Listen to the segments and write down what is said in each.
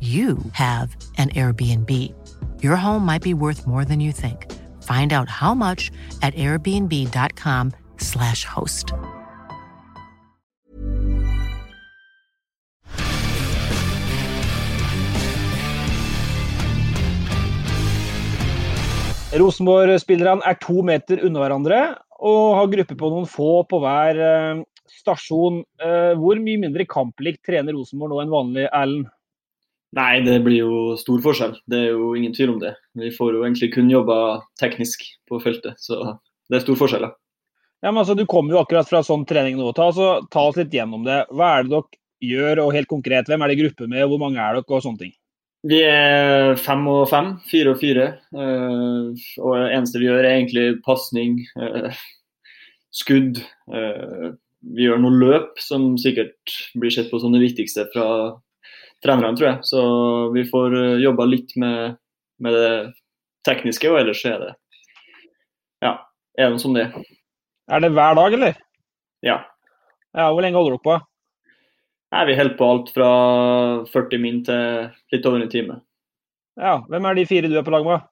you have an Airbnb. Your home might be worth more than you think. Find out how much at airbnb.com/slash host. Rosenborg-spillerne er to meter unna hverandre og har gruppe på noen få på hver eh, stasjon. Eh, Hvor mye mindre kamplikt trener Rosenborg nå enn vanlig, Erlend? Nei, det blir jo stor forskjell. Det er jo ingen tvil om det. Vi får jo egentlig kun jobba teknisk på feltet, så det er stor forskjell. Ja. Ja, men altså, Du kommer jo akkurat fra sånn trening nå. Ta, altså, ta oss litt gjennom det. Hva er det dere gjør, og helt konkret, hvem er det i gruppe med, hvor mange er dere, og sånne ting? Vi er fem og fem, fire og fire. eh, og det eneste vi gjør, er egentlig pasning, eh, skudd. eh, vi gjør noe løp, som sikkert blir sett på som det viktigste fra trenerne, tror jeg. Så vi får eh, jobba litt med, med det tekniske, og ellers er det ja, er det som det er. Er det hver dag, eller? Ja. Ja, Hvor lenge holder dere på? Nei, vi holder på alt fra 40 min til litt over en time. Ja, Hvem er de fire du er på lag med?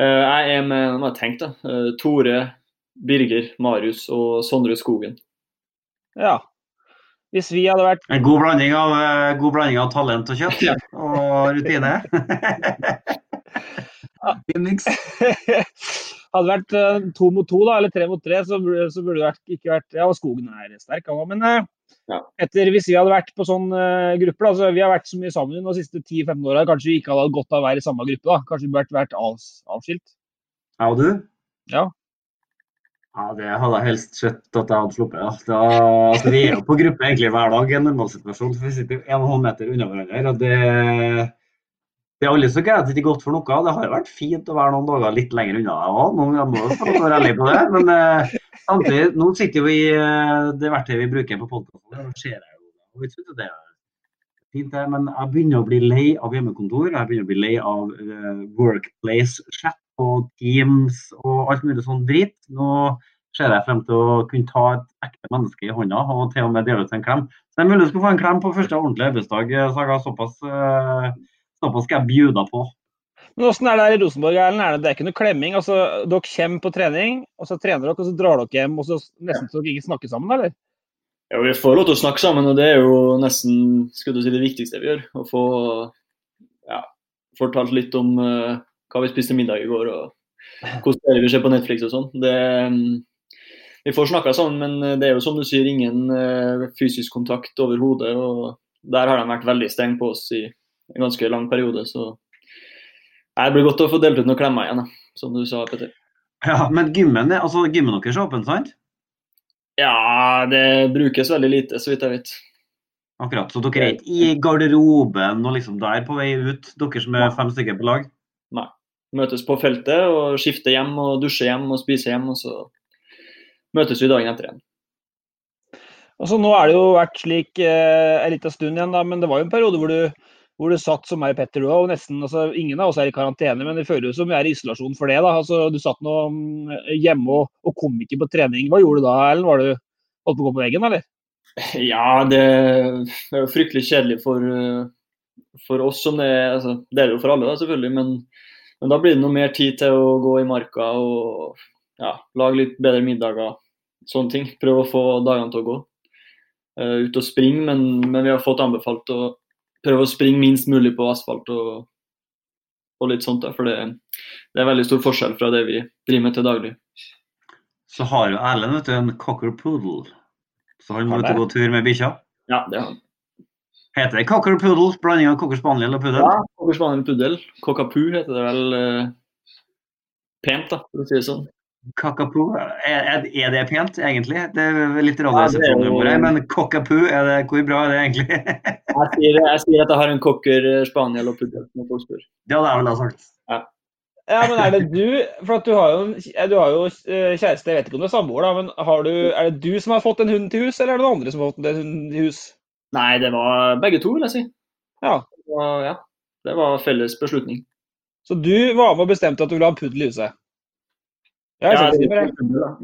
Eh, jeg er med nå har jeg tenkt da, eh, Tore, Birger, Marius og Sondre Skogen. Ja. Hvis vi hadde vært En god blanding av, eh, god blanding av talent og kjøtt Ja. og rutine. Hadde vært eh, to mot to, da, eller tre mot tre, så burde, så burde det vært, ikke vært Ja, og Skogen er sterk, han òg, men eh, Ja. etter, hvis vi hadde vært på sånn uh, grupper, da, så vi har vært så mye sammen de siste 10-15 åra, kanskje vi ikke hadde hatt godt av å være i samme gruppe. da, Kanskje vi burde vært av, avskilt. Jeg og du? Ja. Ja, Det hadde jeg helst sett at jeg hadde sluppet. Ja. Da, altså, vi er jo på gruppe egentlig hver dag i en normalsituasjon. for Vi sitter jo en og en halv meter unna hverandre. og det, det er greit at det ikke godt for noe. Det har vært fint å være noen dager litt lenger unna òg. Nå jeg må jo være ærlig på det. Men eh, samtidig, nå sitter vi i eh, det verktøyet vi bruker på podkasten. Nå ser jeg jo og synes det er fint, det. Men jeg begynner å bli lei av hjemmekontor. Jeg begynner å bli lei av eh, workplace-chat og Teams og alt mulig sånn drit. Nå ser jeg frem til å kunne ta et ekte menneske i hånda og til og med dele ut en klem. Så det er mulig du skal få en klem på første ordentlige arbeidsdag, eh, Saga. Såpass, eh, såpass skal jeg bjuda på. Men åssen er det her i Rosenborg, Erlend? Er det, det er ikke noe klemming? altså Dere kommer på trening, og så trener dere, og så drar dere hjem, og så nesten så dere ikke snakker sammen, eller? Ja, Vi får lov til å snakke sammen, og det er jo nesten skal du si, det viktigste vi gjør. Å få ja, fortalt litt om eh, hva vi spiste middag i går, og hvordan vi ser på Netflix og sånn. Mm, Vi får snakka sammen, men det er jo som du sier, ingen eh, fysisk kontakt overhodet. Og der har de vært veldig strenge på oss i en ganske lang periode. Så det blir godt å få delt ut noen klemmer igjen, som du sa, Petter. Ja, Men gymmen, altså, gymmen deres er åpen, sant? Ja, det brukes veldig lite, så vidt jeg vet. Akkurat. Så dere er ikke i garderoben og liksom der på vei ut, dere som er fem stykker på lag? Møtes på feltet og skifter hjem og dusjer hjem og spiser hjem, og så møtes vi dagen etter igjen. Og så Nå er det jo vært slik eh, en liten stund igjen, da, men det var jo en periode hvor du hvor du satt som meg, Petter, du òg. Nesten, altså, ingen av oss er i karantene, men det føles som vi er i isolasjon for det. da. Altså, Du satt nå mm, hjemme og, og kom ikke på trening. Hva gjorde du da, Erlend? Var du holdt på å gå på veggen, eller? Ja, det er jo fryktelig kjedelig for, eh, for oss som det er. Altså, det er det jo for alle, da, selvfølgelig. Men, men, da blir det noe mer tid til å gå i marka og ja, lage litt bedre middager. Sånne ting. Prøve å få dagene til å gå. Uh, ut og springe, men, men, vi har fått anbefalt å prøve å springe minst mulig på asfalt og, og litt sånt. Da, for det, det, er veldig stor forskjell fra det vi driver med til daglig. Så har jo Erlend en cocker poodle. Så han må ut og gå tur med bikkja? Ja, det har han. Heter det cocker poodle? Blanding av cocker spaniel og puddel? Ja, cocker spaniel og puddel. Cockapoo heter det vel uh, pent, da, for å si det sånn. Kakapu, er, er, det pent egentlig? Det er litt radioresepsjonhumor her, men cockapoo, hvor bra er det egentlig? jeg, sier, jeg, sier, at jeg har en cocker eh, spaniel og puddel. når folk spør. Ja, det er vel det sagt. Ja. ja, men er det du For du har, jo, du har jo eh, kjæreste, jeg vet ikke om du er samboer, da, men du, er det du som har fått en hund til hus, eller er det noen andre som har fått en hund til hus? Nei, det var begge to, vil jeg si. Ja. Det var, ja, det var felles beslutning. Så du var med og bestemte at du ville ha en puddel i huset? Ja, jeg det.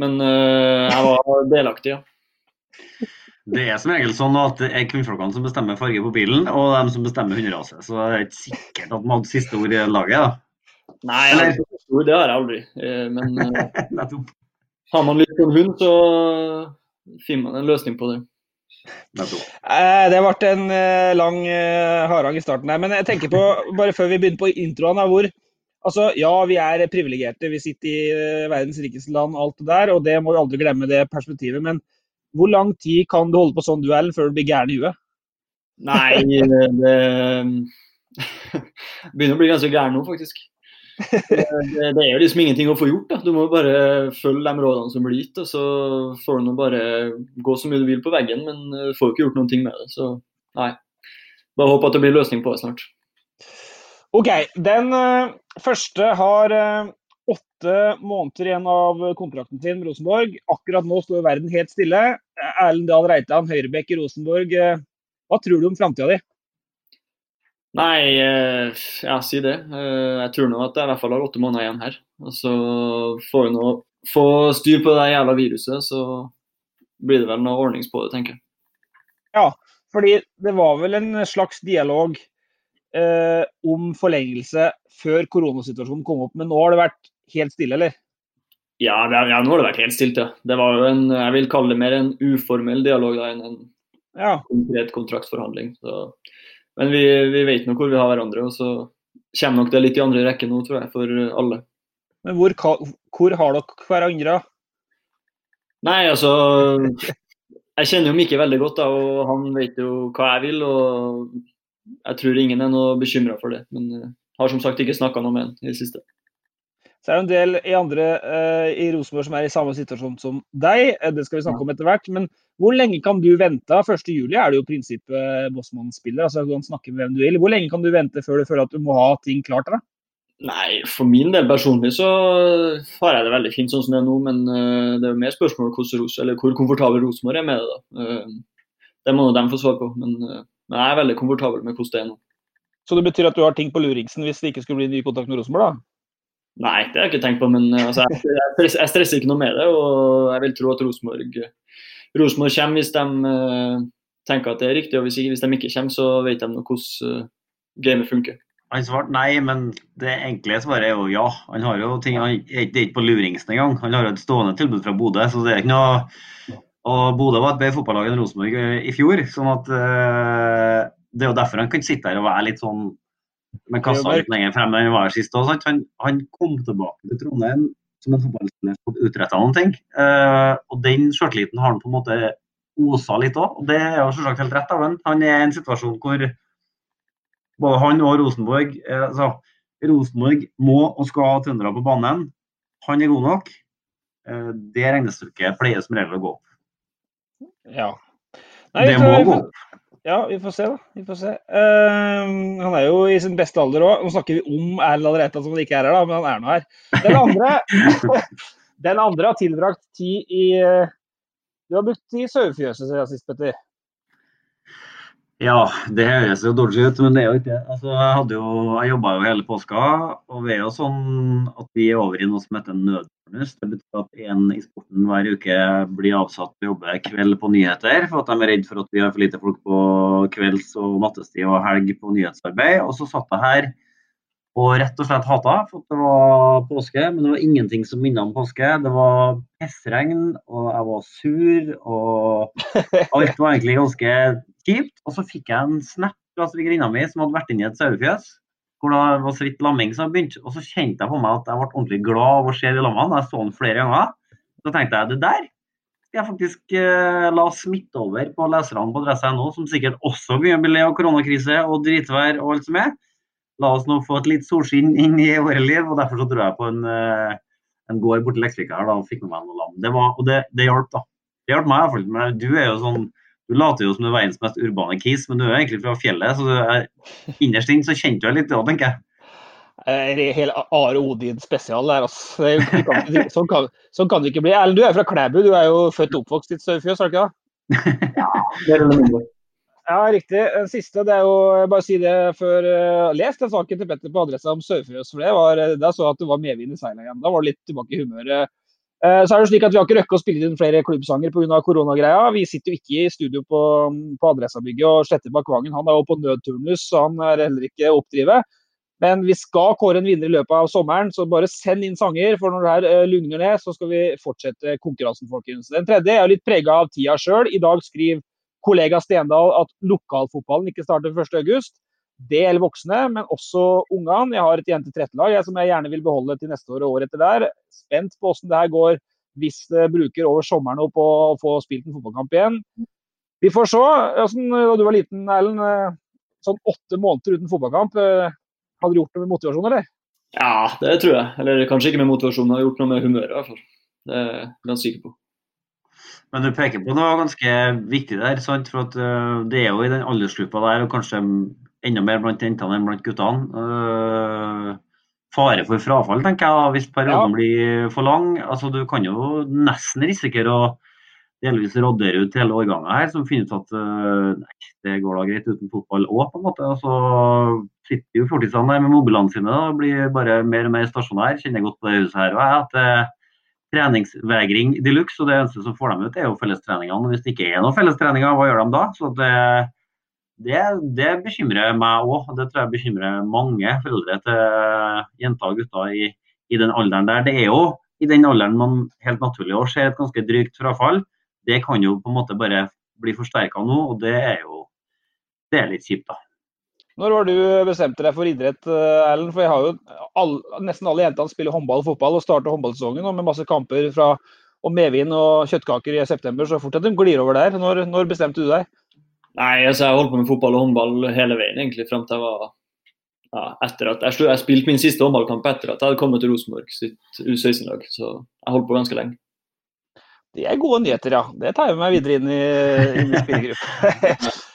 Men uh, jeg var delaktig, ja. Det er som regel sånn at det er kvinnfolkene som bestemmer farge på bilen, og de som bestemmer hunderase. Så det er ikke sikkert at man hadde siste ord i laget. da. Nei, Eller... det har jeg aldri. Eh, men uh, har man lyst på en hund, så finner man en løsning på det. Det ble en lang harang i starten her, men jeg tenker på, bare før vi begynner på introen, hvor Altså, Ja, vi er privilegerte. Vi sitter i verdens rikeste land, alt det der. Og det må vi aldri glemme det perspektivet. Men hvor lang tid kan du holde på sånn duell før du blir gæren i huet? Nei, det, det begynner å bli ganske gæren nå, faktisk. Det, det, er jo liksom ingenting å få gjort. da. Du må bare følge de rådene som blir gitt. og Så får du nå bare gå så mye du vil på veggen, men du får ikke gjort noen ting med det. Så nei. Bare håp at det blir løsning på det snart. OK. Den uh, første har uh, åtte måneder igjen av kontrakten sin med Rosenborg. Akkurat nå står verden helt stille. Erlend Dahl Reitan, høyrebekk i Rosenborg. Hva tror du om framtida di? Nei, ja, si det. Jeg tror nå at jeg i hvert fall har åtte måneder igjen her. Og så får vi nå få styr på det jævla viruset, så blir det vel noe ordnings på det, tenker jeg. Ja, fordi det var vel en slags dialog eh, om forlengelse før koronasituasjonen kom opp, men nå har det vært helt stille, eller? Ja, det, ja nå har det vært helt stilt, ja. Det var jo en, jeg vil kalle det mer en uformell dialog da, enn en ja. konkret kontraktsforhandling. Så. Men vi, vi vet nå hvor vi har hverandre, og så kommer nok det litt i andre rekke nå, tror jeg, for alle. Men hvor, hvor har dere hverandre? Nei, altså Jeg kjenner jo Mikke veldig godt, da, og han vet jo hva jeg vil. og jeg tror ingen er noe bekymra for det. Men jeg har som sagt ikke snakka noe med han i det siste. Så er det en del i andre uh, i Rosenborg som er i samme situasjon som deg. Eh, det skal vi snakke om etter hvert. Men hvor lenge kan du vente? 1.7 er det jo prinsippet Bossmann spiller. altså Du kan snakke med hvem du vil. Hvor lenge kan du vente før du føler at du må ha ting klart Da? Nei, For min del personlig så har jeg det veldig fint sånn som det er nå. Men uh, det er jo mer spørsmål hvordan, hvor komfortabel Rosenborg er med det. da. det må de få svar på. Men men jeg er veldig komfortabel med hvordan det er nå. Så det betyr at du har ting på luringsen hvis det ikke skulle bli ny kontakt med Rosenborg, da? Nei, det har jeg ikke tenkt på, men eh, altså, jeg, jeg, stresser ikke noe med det. Og jeg vil tro at Rosenborg, kommer hvis de uh, tenker at det er riktig. Og hvis, hvis de ikke kommer, så vet de hvordan uh, gamet funker. Han svarte nei, men det enkle svaret er jo ja. Han har jo ting, han, det er ikke på luringsen engang. Han har jo et stående tilbud fra Bodø, så det er ikke noe og Bodø var et bedre fotballag enn Rosenborg eh, i fjor. sånn at uh, Det er jo derfor han kan sitte her og være litt sånn med kassa litt lenger frem enn han var sist. Også, han, han, kom tilbake til Trondheim som en fotballspiller som utretta noen ting. Uh, og den sjøltilliten har han på en måte osa litt òg. Og det er jo selvsagt helt rett av han. Er i en situasjon hvor både han og Rosenborg uh, altså, Rosenborg må og skal ha trøndere på banen. Han er god nok. Det regnestykket pleier som regel å gå opp. Ja. Nei, det må gå opp. Ja, vi får se, da. Vi får se. Uh, han er jo i sin beste alder òg. Nå snakker vi om Erlend allerede som han ikke er her, da, men han er nå her. Den andre, den andre har tilbrakt tid i uh, Du har brukt tid i sauefjøset siden sist, Petter. Ja, det høres jo dårlig ut, men det er jo ikke det. Altså, jeg hadde jo, jeg jobba jo hele påska, og vi er jo sånn at vi er over i noe som heter nødturnus. Det betyr at én i sporten hver uke blir avsatt til å jobbe kveld på nyheter, for at de er redd for at vi har for lite folk på kvelds- og nattestid og helg på nyhetsarbeid. Og så satt jeg her og rett og slett hata for det var påske, men det var ingenting som minnet om påske. Det var pissregn, og jeg var sur, og alt var egentlig ganske kjipt. Og så fikk jeg en snap fra svigerinna mi som hadde vært inne i et sauefjøs. Hvor det var så vidt lamming som begynte. Og så kjente jeg på meg at jeg ble ordentlig glad av å se de lammene. Jeg så den flere ganger. Så tenkte jeg det der skal jeg faktisk eh, la smitte over på leserne på adresse.no, som sikkert også begynner å bli lei av koronakrise og dritvær og alt som er. La oss nå få et litt solskinn inn i våre liv, og derfor så dro jeg på en, eh, en gård borti Leksvika her da, og fikk med meg noen lam. Det og det, det hjalp, da. Det hjalp meg iallfall. Men du er jo sånn du later jo som du er verdens mest urbane kis, men du er egentlig fra fjellet. Så er, innerst inne så kjente du deg litt da, tenker jeg. Hele Are Odin spesial der, altså. Sånn kan, sånn kan det ikke bli. Erlend, du er fra Klæbu, du er jo født og oppvokst i et sauefjøs, har du ikke det? ja, det er det. Ja, riktig. Den siste, det er jo bare å si det før uh, Les den saken til Petter på adressa om sauefjøs. For det var, da så at du var medvind i seilet igjen. Da var du litt tilbake i humøret. Eh, så er det slik at Vi har ikke røkket å spille inn flere klubbsanger pga. koronagreia. Vi sitter jo ikke i studio på, på Adressabygget og sletter bak Vangen. Han er jo på nødturnus, så han er heller ikke oppdrivet. Men vi skal kåre en vinner i løpet av sommeren, så bare send inn sanger. For når det her uh, lugner ned, så skal vi fortsette konkurransen, folkens. Den tredje er litt prega av tida sjøl. I dag skriver kollega Stendal at lokalfotballen ikke starter 1.8. Det gjelder voksne, men også ungene. Jeg har et jente-13-lag som jeg gjerne vil beholde til neste år og året etter der. Spent på hvordan det her går hvis det bruker over sommeren opp å få spilt en fotballkamp igjen. Vi får se. Hvordan, da du var liten, Erlend, eh, sånn åtte måneder uten fotballkamp, eh, hadde du gjort noe med motivasjon, eller? Ja, det tror jeg. Eller kanskje ikke med motivasjon, jeg har gjort noe med humøret i hvert fall. Det er jeg ganske sikker på. Men du peker på noe ganske viktig der. Sant? For at, uh, Det er jo i den aldersgruppa der, og kanskje enda mer blant jentene enn blant guttene. Uh, fare for frafall, tenker jeg, da, hvis perioden ja. blir for lang. Altså, Du kan jo nesten risikere å delvis rådere ut hele årgangen her, som finner ut at uh, nei, det går da greit uten fotball òg, på en måte. Og så sitter jo fortisene der med mobilene sine og blir bare mer og mer stasjonær. Kjenner godt på det huset her Og jeg, at uh, treningsvegring de luxe. Og det eneste som får dem ut, er jo fellestreningene. Hvis det ikke er noen fellestreninger, hva gjør de da? Så det det, det bekymrer meg òg. Det tror jeg bekymrer mange foreldre til jenter og gutter i, i, den alderen der. Det er jo i den alderen man helt naturlig også ser et ganske drygt frafall. Det kan jo på en måte bare bli forsterka nå, og det er jo det er litt kjipt, da. Når var du bestemte deg for idrett, Erlend? For jeg har jo all, nesten alle jentene spiller håndball og fotball og starter håndballsesongen med masse kamper fra og medvind og kjøttkaker i september, så fort at de glir over der. Når, når bestemte du deg? Nei, altså jeg holdt på med fotball og håndball hele veien egentlig frem til jeg var ja, etter at jeg, jeg spilte min siste håndballkamp etter at jeg hadde kommet til Rosenborg sitt U16-lag. Så jeg holdt på ganske lenge. Det er gode nyheter, ja. Det tar jeg med meg videre inn i, i spillergruppa.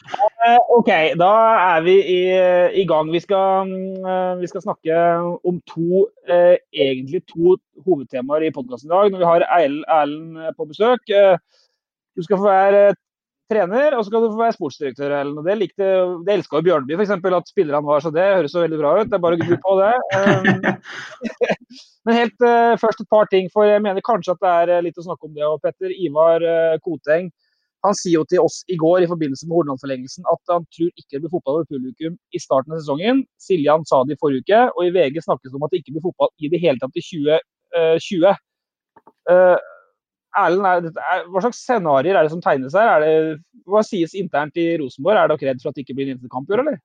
Eh, OK, da er vi i, i gang. Vi skal, mm, vi skal, snakke om to, eh, egentlig to hovedtemaer i podkasten i dag. Når vi har Erlend på besøk. Eh, du skal få være trener, og så kan du få være sportsdirektør. Eller det likte, det elska Bjørnby f.eks. at spillerne var, så det høres så veldig bra ut. Det er bare å gru på det. Um, men helt uh, først et par ting, for jeg mener kanskje at det er uh, litt å snakke om det. Og Petter Ivar uh, Koteng han sier jo til oss i går i forbindelse med Hordaland-forlengelsen at han tror ikke det blir fotball over publikum i starten av sesongen. Siljan sa det i forrige uke, og i VG snakkes det om at det ikke blir fotball i det hele tatt i 2020. Uh, Erlend, hva slags scenarioer er det som tegnes her? Det, hva sies internt i Rosenborg? Er dere redd for at det ikke blir en eneste i år, eller?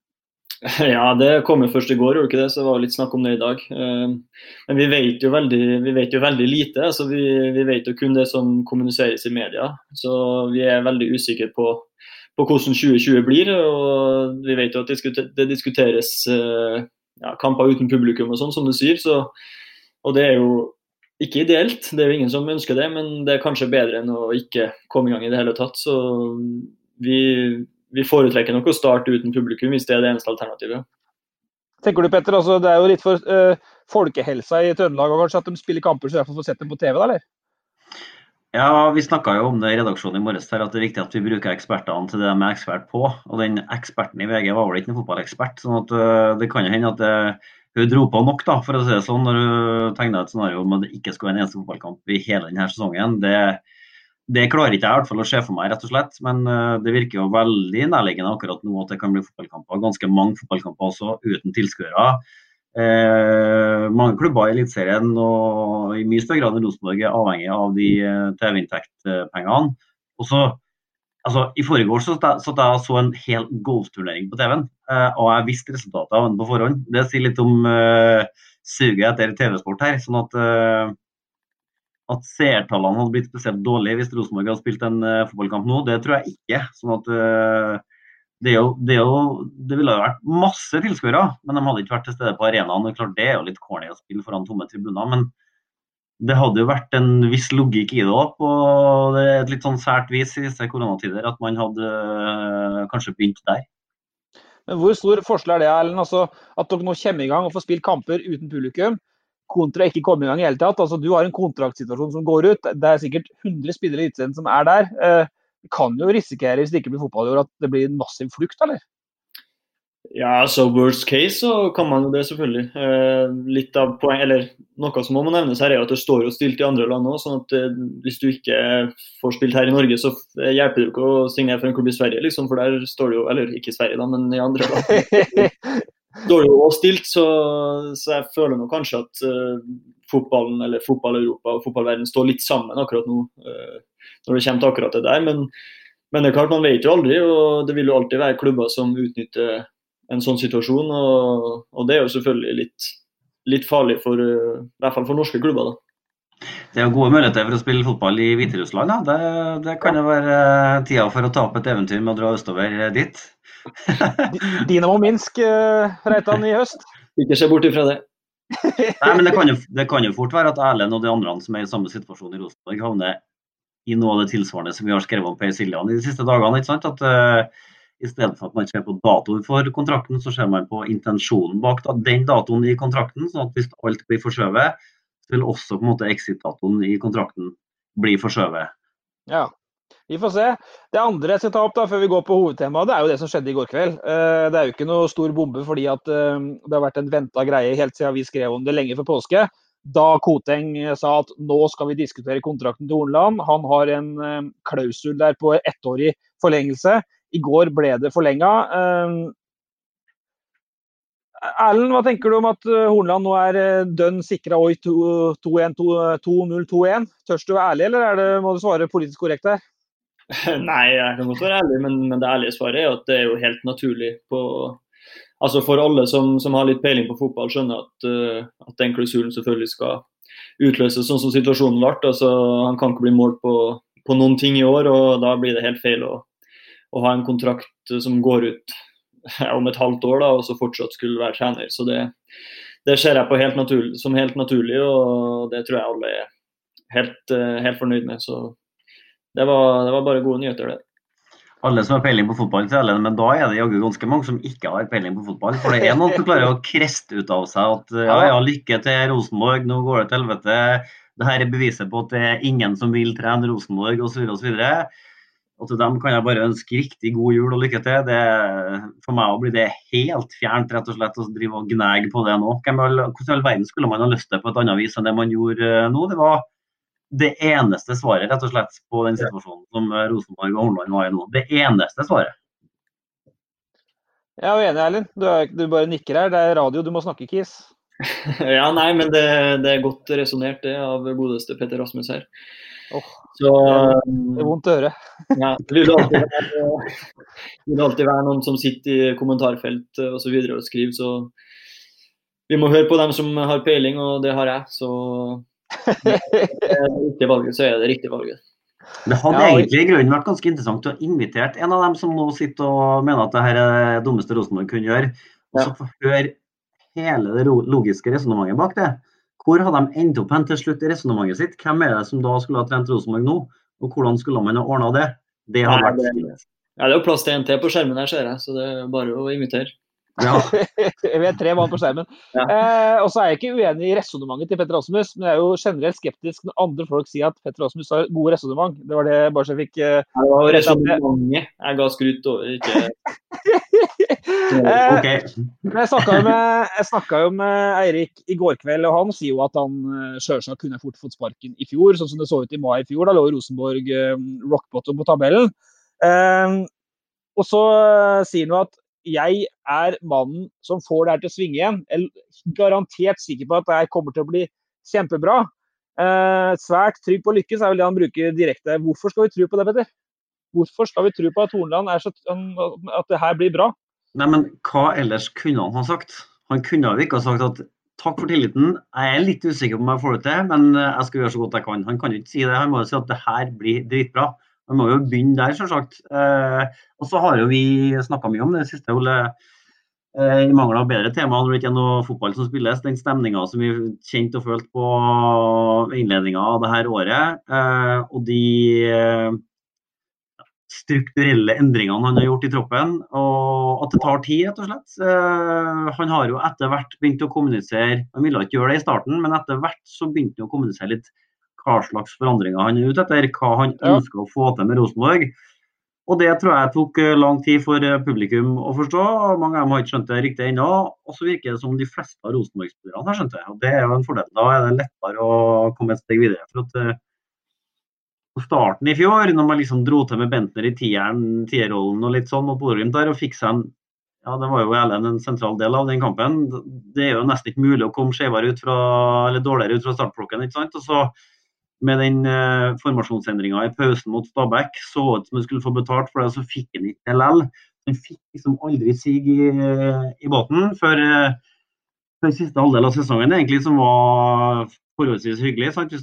Ja, det kom jo først i går, gjorde ikke det? så det var litt snakk om det i dag. Eh, men vi vet jo veldig, vet jo veldig lite. altså vi, vi, vet jo kun det som kommuniseres i media. Så vi er veldig usikre på, på hvordan 2020 blir. og Vi vet jo at det diskuteres eh, ja, kamper uten publikum og sånn, som du sier. Så, og det er jo ikke ideelt, det er jo ingen som ønsker det, men det er kanskje bedre enn å ikke komme i gang i det hele tatt. Så vi, vi foretrekker nok å starte uten publikum hvis det er det eneste alternativet. Tenker du Petter, altså, Det er jo litt for uh, folkehelsa i Trøndelag kanskje at de spiller kamper så i hvert fall får sett dem på TV, da, eller? Ja, Vi snakka jo om det i redaksjonen i morges, her, at det er viktig at vi bruker ekspertene til det de er ekspert på. Og den eksperten i VG var vel ikke en fotballekspert. sånn at uh, det kan jo hende at det, hun på nok, da, for å si det sånn, når hun tegna et scenario om at det ikke skulle være en eneste fotballkamp i hele denne sesongen. Det, det klarer ikke jeg i hvert fall å se for meg, rett og slett. Men uh, det virker jo veldig nærliggende akkurat nå at det kan bli fotballkamper. Ganske mange fotballkamper også, uten tilskuere. Eh, mange klubber i Eliteserien og i mye større grad enn Rosenborg er avhengig av de eh, TV-inntektpengene. Og altså, I forrige år så, så, jeg så en hel golfturnering på TV-en, eh, og jeg visste resultatet av den på forhånd. Det sier litt om uh, suget etter TV-sport her. sånn at uh, at seertallene hadde blitt spesielt dårlige hvis Rosenborg hadde spilt en uh, fotballkamp nå, det tror jeg ikke. sånn at uh, det, jo, det, jo, det, ville jo vært masse tilskuere, men de hadde ikke vært til stede på arenaen. klart Det er jo litt corny å spille foran tomme tribuner, men det hadde jo vært en viss logikk i det òg. På et litt sånn sært vis i disse koronatider at man hadde øh, kanskje begynt der. Men Hvor stor forskjell er det Ellen? Altså, at dere nå kommer i gang og får spilt kamper uten publikum, kontra ikke komme i gang i hele tatt? Altså, du har en kontraktsituasjon som går ut. Det er sikkert 100 spillere i Eliteserien som er der. Du kan jo risikere, hvis det ikke blir fotball i år, at det blir en massiv flukt, eller? Ja, så worst case så kan man jo det, selvfølgelig. Eh, litt av poeng, eller Noe som må nevnes her, er at det står jo stilt i andre land òg. Sånn at eh, hvis du ikke får spilt her i Norge, så hjelper det jo ikke å signere for en klubb i Sverige, liksom. For der står det jo Eller ikke i Sverige, da, men i andre land. står jo også stilt, så, så, jeg føler nå kanskje at eh, fotballen, eller fotball-Europa og fotballverden står litt sammen akkurat nå. Uh, når det kommer til akkurat det der. Men, men, det er klart, man vet jo aldri, og det vil jo alltid være klubber som utnytter en sånn situasjon. Og, og det er jo selvfølgelig litt, litt farlig for, i hvert fall for norske klubber. da. Det er gode muligheter for å spille fotball i Hviterussland. Da. Det, det kan jo være eh, tida for å ta opp et eventyr med å dra østover dit. Dinamo Minsk, eh, Reitan, i høst? Ikke se bort ifra det. Nei, men det kan, jo, det kan, jo, fort være at Erlend og de andre som er i samme situasjon i Rosenborg, havner i noe av det tilsvarende som vi har skrevet om Per Siljan i de siste dagene. ikke sant? At uh, I stedet for at man ser på datoen for kontrakten, så ser man på intensjonen bak den datoen i kontrakten. sånn at hvis alt blir forskjøvet, så vil også på en måte exit-datoen i kontrakten bli forskjøvet. Ja, vi får se. Det andre jeg skal ta opp da, før vi går på hovedtemaet, det er jo det som skjedde i går kveld. Uh, det er jo ikke noe stor bombe fordi at uh, det har vært en venta greie helt siden vi skrev om det lenge før påske da Koteng sa at nå skal vi diskutere kontrakten til Hornland. Han har en eh, klausul der på ettårig forlengelse. I går ble det forlenga. Eh, Erlend, hva tenker du om at eh, Hornland nå er dønn sikra OI 2021? Tørs du være ærlig, eller det, må du svare politisk korrekt her? Nei, jeg kan godt være ærlig, men, men det ærlige svaret er at det er jo helt naturlig på altså for alle som, som, har litt peiling på fotball, skjønner at, uh, at den klausulen selvfølgelig skal utløses sånn som situasjonen ble. Altså, han kan ikke bli målt på, på, noen ting i år, og da blir det helt feil å, å ha en kontrakt som går ut om et halvt år, da, og så fortsatt skulle være trener. Så det, det ser jeg på helt naturlig, som helt naturlig, og det tror jeg alle er helt, uh, helt fornøyd med. Så det var, det var bare gode nyheter, det alle som har peiling på fotball, til men da er det jaggu ganske mange som ikke har peiling på fotball. For det er noen som klarer å kreste ut av seg at ja, ja, lykke til Rosenborg, nå går det til helvete. Her er beviset på at det er ingen som vil trene Rosenborg osv. osv. Og til dem kan jeg bare ønske riktig god jul og lykke til. Det, for meg blir det helt fjernt rett og slett å drive og gnage på det nå. Hvordan i all verden skulle man ha lyst til på et annet vis enn det man gjorde eh, nå? Det var det eneste svaret rett og slett på den situasjonen som eh, Rosenborg og Hornland var i nå. Det eneste svaret. Jeg er enig, Erlend. Du, du, bare nikker her. Det er radio, du må snakke, Kis. ja, nei, men det, det er godt resonnert, det, av godeste Petter Rasmus her. Oh, Så, det er vondt å høre. ja, det vil alltid, være, vil alltid være noen som sitter i kommentarfelt osv. Og, så videre og skriver, så vi må høre på dem som har peiling, og det har jeg. Så det valget, så er det riktige valget. Det hadde ja, egentlig i grunnen vært ganske interessant å invitere en av dem som nå sitter og mener at det her er det dummeste Rosenborg kunne gjøre, og så få høre hele det logiske resonnementet bak det. Hvor har de endt opp hen til slutt i resonnementet sitt? Hvem er det som da skulle ha trent Rosenborg nå? Og hvordan skulle man ha ordna det? Det har vært Ja, det er jo plass til en til på skjermen her, ser jeg, så det er bare å invitere. Ja. vi er tre mann på skjermen. Ja. Eh, og så er jeg ikke uenig i resonnementet til Petter Rasmus, men jeg er jo generelt skeptisk når andre folk sier at Petter Rasmus har gode resonnement. Det var det bare så jeg fikk eh, var resonnementet jeg ga skryt over, ikke eh, OK. Jeg snakka jo, jo med Eirik i går kveld, og han sier jo at han sjølsagt selvsagt kunne fort fått sparken i fjor, sånn som det så ut i mai i fjor. Da lå Rosenborg eh, rock bottom på tabellen. Eh, og så eh, sier han jo at jeg er mannen som får det her til å svinge igjen. Jeg er garantert sikker på at det her kommer til å bli kjempebra. Eh, svært trygg på å lykkes er vel det han bruker direkte. Hvorfor skal vi tro på det, Petter? Hvorfor skal vi tro på at Hornland er så, at det her blir bra? Nei, men hva ellers kunne han ha sagt? Han kunne jo ikke ha sagt at takk for tilliten, jeg er litt usikker på om jeg får det til, men eh, jeg skal gjøre så godt jeg kan. Han kan jo ikke si det. Han må jo si at det her blir dritbra. Han må jo begynne der, selvsagt. Eh, og så har jo vi snakka mye om det siste, Ole. Eh, I mangel av bedre tema når det ikke er noe fotball som spilles. Den stemninga som vi kjente og følte på innledninga av det her året, eh, og de eh, strukturelle endringene han har gjort i troppen, og at det tar tid, rett og slett. Eh, han har jo etter hvert begynt å kommunisere Han ville ikke gjøre det i starten, men etter hvert så begynte han å kommunisere litt hva slags forandringer han er ute etter, hva han ønsker å få til med Rosenborg. Og det tror jeg tok eh, lang tid for eh, publikum å forstå. Mange av dem har ikke skjønt det riktig ennå. Og så virker det som de fleste av Rosenborg-spillerne har skjønt det. Og det er jo en fordel. Da er det lettere å komme et steg videre. For at starten i fjor, når man liksom dro til med Bentner i tieren, tierrollen og litt sånn mot Bodø-Glimt der, og fikk seg en ja, det var jo Erlend en sentral del av den kampen. Det er jo nesten ikke mulig å komme skjevere ut fra, eller dårligere ut fra startblokken. ikke sant? Og så med den eh, formasjonsendringa i pausen mot Stabæk, så ut som han skulle få betalt for det, og så fikk han ikke det likevel. Han fikk liksom aldri sig i, i båten før, eh, før siste halvdel av sesongen, egentlig, som var forholdsvis hyggelig. sant?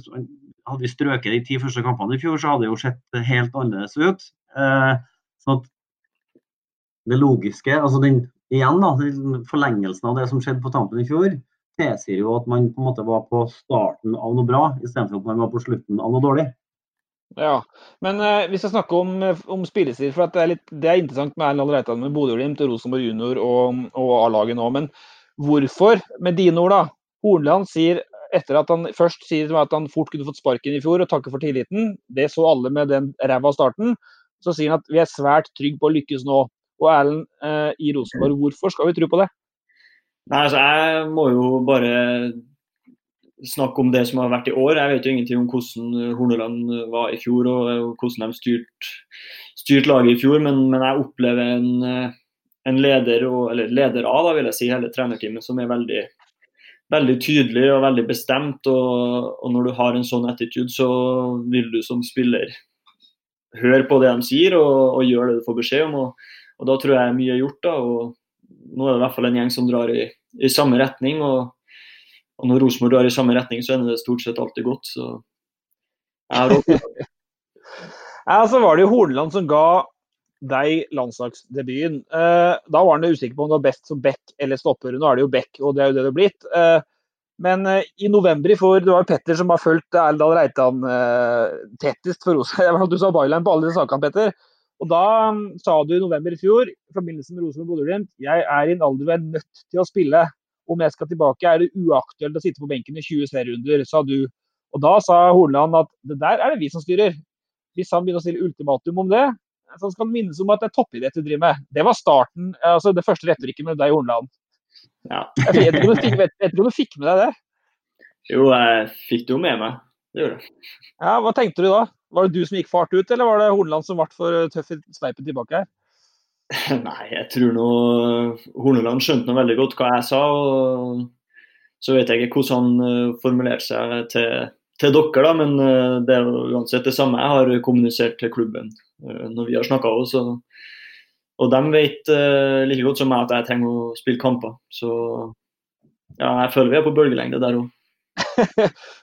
Hadde vi strøket de ti første kampene i fjor, så hadde det jo sett helt annerledes ut. Eh, sånn at det logiske, altså den, igjen da, forlengelsen av det som skjedde på tampen i fjor, tilsier jo at man på en måte var på starten av noe bra, istedenfor at man var på slutten av noe dårlig. Ja, men eh, hvis jeg snakker om, om spillestil, for det, er litt, det er interessant med Erlend Reitan med Bodø-Glimt og Rosenborg junior og, og A-laget nå, men hvorfor, med dine ord da, Hornland sier etter at han først sier at han fort kunne fått sparken i fjor og takker for tilliten, det så alle med den ræva starten, så sier han at vi er svært trygge på å lykkes nå. Og Erlend eh, i Rosenborg, hvorfor skal vi tro på det? Nei, altså Jeg må jo bare snakke om det som har vært i år. Jeg vet jo ingenting om hvordan Horneland var i fjor og hvordan de styrte styrt laget i fjor, men, men jeg opplever en, en leder, og, eller leder av da, vil jeg si, hele trenerteamet som er veldig, veldig tydelig og veldig bestemt. Og, og når du har en sånn attitude, så vil du som spiller høre på det de sier og, og gjøre det du får beskjed om. Og, og da tror jeg mye er gjort. da, og Nå er det i hvert fall en gjeng som drar i, i samme retning. og når Rosenborg drar i samme retning, så ender det stort sett alltid godt. Så jeg har håpet. Ja, så var det jo Horneland som ga deg landslagsdebuten. Eh, da var han usikker på om det var best som back eller stopper. Nå er det jo back, og det er jo det det har blitt. Eh, men eh, i november i fjor, det var Petter som har fulgt Erlendal Reitan tettest for Rosenborg. Du sa byline på alle de sakene, Petter. Og da um, sa du i november i fjor, i forbindelse med Rosenborg Bodø-Glimt, jeg er i en alder hvor jeg er nødt til å spille om jeg skal tilbake, er det uaktuelt å sitte på benken i 20 serierunder, sa du. Og da sa Horneland at det der er det vi som styrer. Hvis han begynner å stille ultimatum om det, så skal han minnes om at det er toppidrett du driver med. Det var starten, altså det første retorikken med deg, Horneland. Ja. Jeg vet ikke om du fikk, vet, vet du fikk med deg det? Jo, jeg fikk det jo med meg. Det gjorde jeg. Ja, Hva tenkte du da? Var det du som gikk fart ut, eller var det Horneland som ble for tøff i sveipen tilbake her? Nei, jeg tror nå Horneland skjønte nå veldig godt hva jeg sa. og Så vet jeg ikke hvordan han eh, formulerte seg til, til dere, da, men eh, det er uansett det samme jeg har kommunisert til klubben eh, når vi har snakka også. Og de vet like godt som meg at jeg trenger å spille kamper. Så ja, jeg føler vi er på bølgelengde der òg.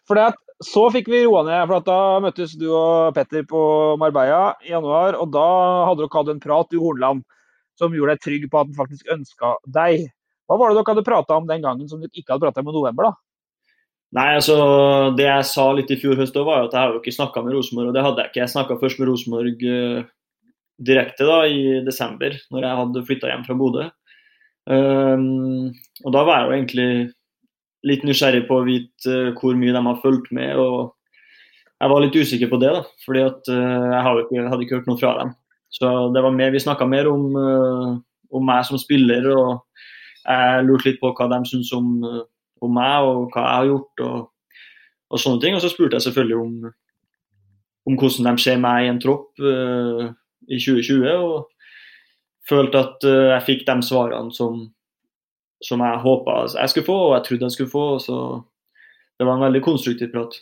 for det så fikk vi roa ned, for da møttes du og Petter på Marbella i januar. og Da hadde dere hatt en prat, i Hornland, som gjorde deg trygg på at han faktisk ønska deg. Hva var det dere hadde prata om den gangen som dere ikke hadde prata om i november? da? Nei, altså Det jeg sa litt i fjor høst, var at jeg har jo ikke snakka med Rosenborg. Og det hadde jeg ikke. Jeg snakka først med Rosenborg uh, direkte da i desember, når jeg hadde flytta hjem fra Bodø. Um, og da var jeg jo egentlig litt nysgjerrig på å vite uh, hvor mye de har fulgt med. og Jeg var litt usikker på det, da, fordi at uh, jeg ikke, hadde ikke hørt noe fra dem. Så det var mer, Vi snakka mer om, om, meg som spiller, og jeg lurte litt på hva de syns om, om, meg og hva jeg har gjort. og, og sånne ting. Og så spurte jeg selvfølgelig om, om hvordan de ser meg i en tropp i 2020. og følte at uh, jeg fikk de svarene som, som jeg håpa jeg skulle få, og jeg trodde jeg skulle få. Så det var en veldig konstruktiv prat.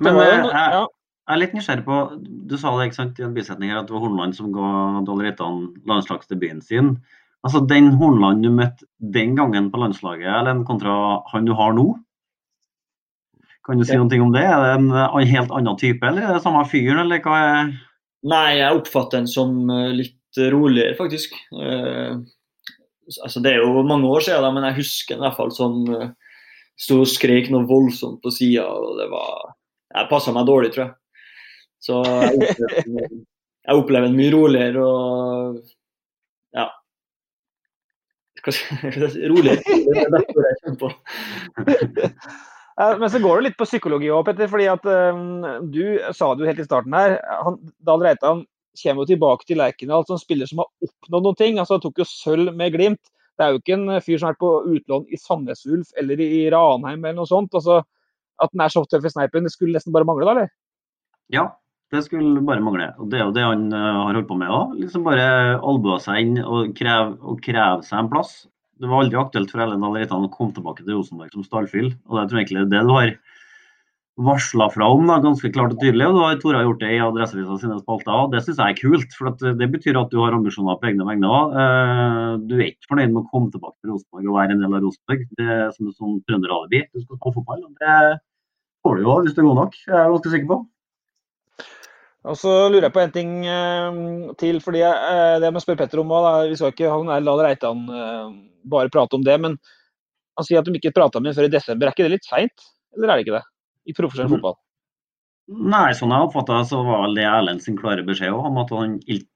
Men eh, jeg, jeg, er litt nysgjerrig på Du sa det ikke sant, i en bisetning her at det var Hornland som ga Dahl Reitan landslagsdebuten sin. Altså Den Hornland du møtte den gangen på landslaget, eller kontra han du har nå? Kan du si noe om det? Er det en helt annen type, eller er det samme fyren, eller hva er Nei, jeg oppfatter den som eh, litt roligere, faktisk. Eh, altså Det er jo mange år siden, da, men jeg husker den i hvert fall som uh, sto og skrek noe voldsomt på sida, og det var Jeg passa meg dårlig, tror jeg. Så jeg opplever, jeg opplever den mye roligere og. Roligere. Det er derfor jeg kjenner på. Men så går det litt på psykologi òg, Petter. fordi at um, Du sa det jo helt i starten her. Han, Dahl Reitan kommer jo tilbake til Lerkendal som spiller som har oppnådd noen ting. altså Han tok jo sølv med Glimt. Det er jo ikke en fyr som har vært på utlån i Sandnes Ulf eller i Ranheim eller noe sånt. altså At den er så tøff i sneipen, det skulle nesten bare mangle, da, eller? Ja, det skulle bare mangle. Og det er jo det han uh, har holdt på med òg. Liksom bare albue seg inn og kreve, og kreve seg en plass. Det var aldri aktuelt for Ellen Reitan å komme tilbake til Rosenborg som stallfyll. Og det tror jeg egentlig det du har varsla fra om da, ganske klart og tydelig. og Da har Tora gjort det i Adresseavisa sine spalter. og Det syns jeg er kult. for Det betyr at du har ambisjoner på egne vegne. Eh, du er ikke fornøyd med å komme tilbake til Rosenborg og være en del av Rosenborg. Det er som et sånn trønderalibi. Du skal spille fotball. og Det får du jo hvis du er god nok. Jeg er ganske sikker på. Og så lurer jeg på en ting uh, til. fordi uh, Det jeg må spørre Petter om òg, Vi skal ikke er la Reitan bare prate om det. Men han sier at de ikke prata med ham før i desember. Er ikke det litt seint? Eller er det ikke det? i profesjonell mm. fotball? Nei, sånn jeg oppfatta så var det Erlend sin klare beskjed om at han,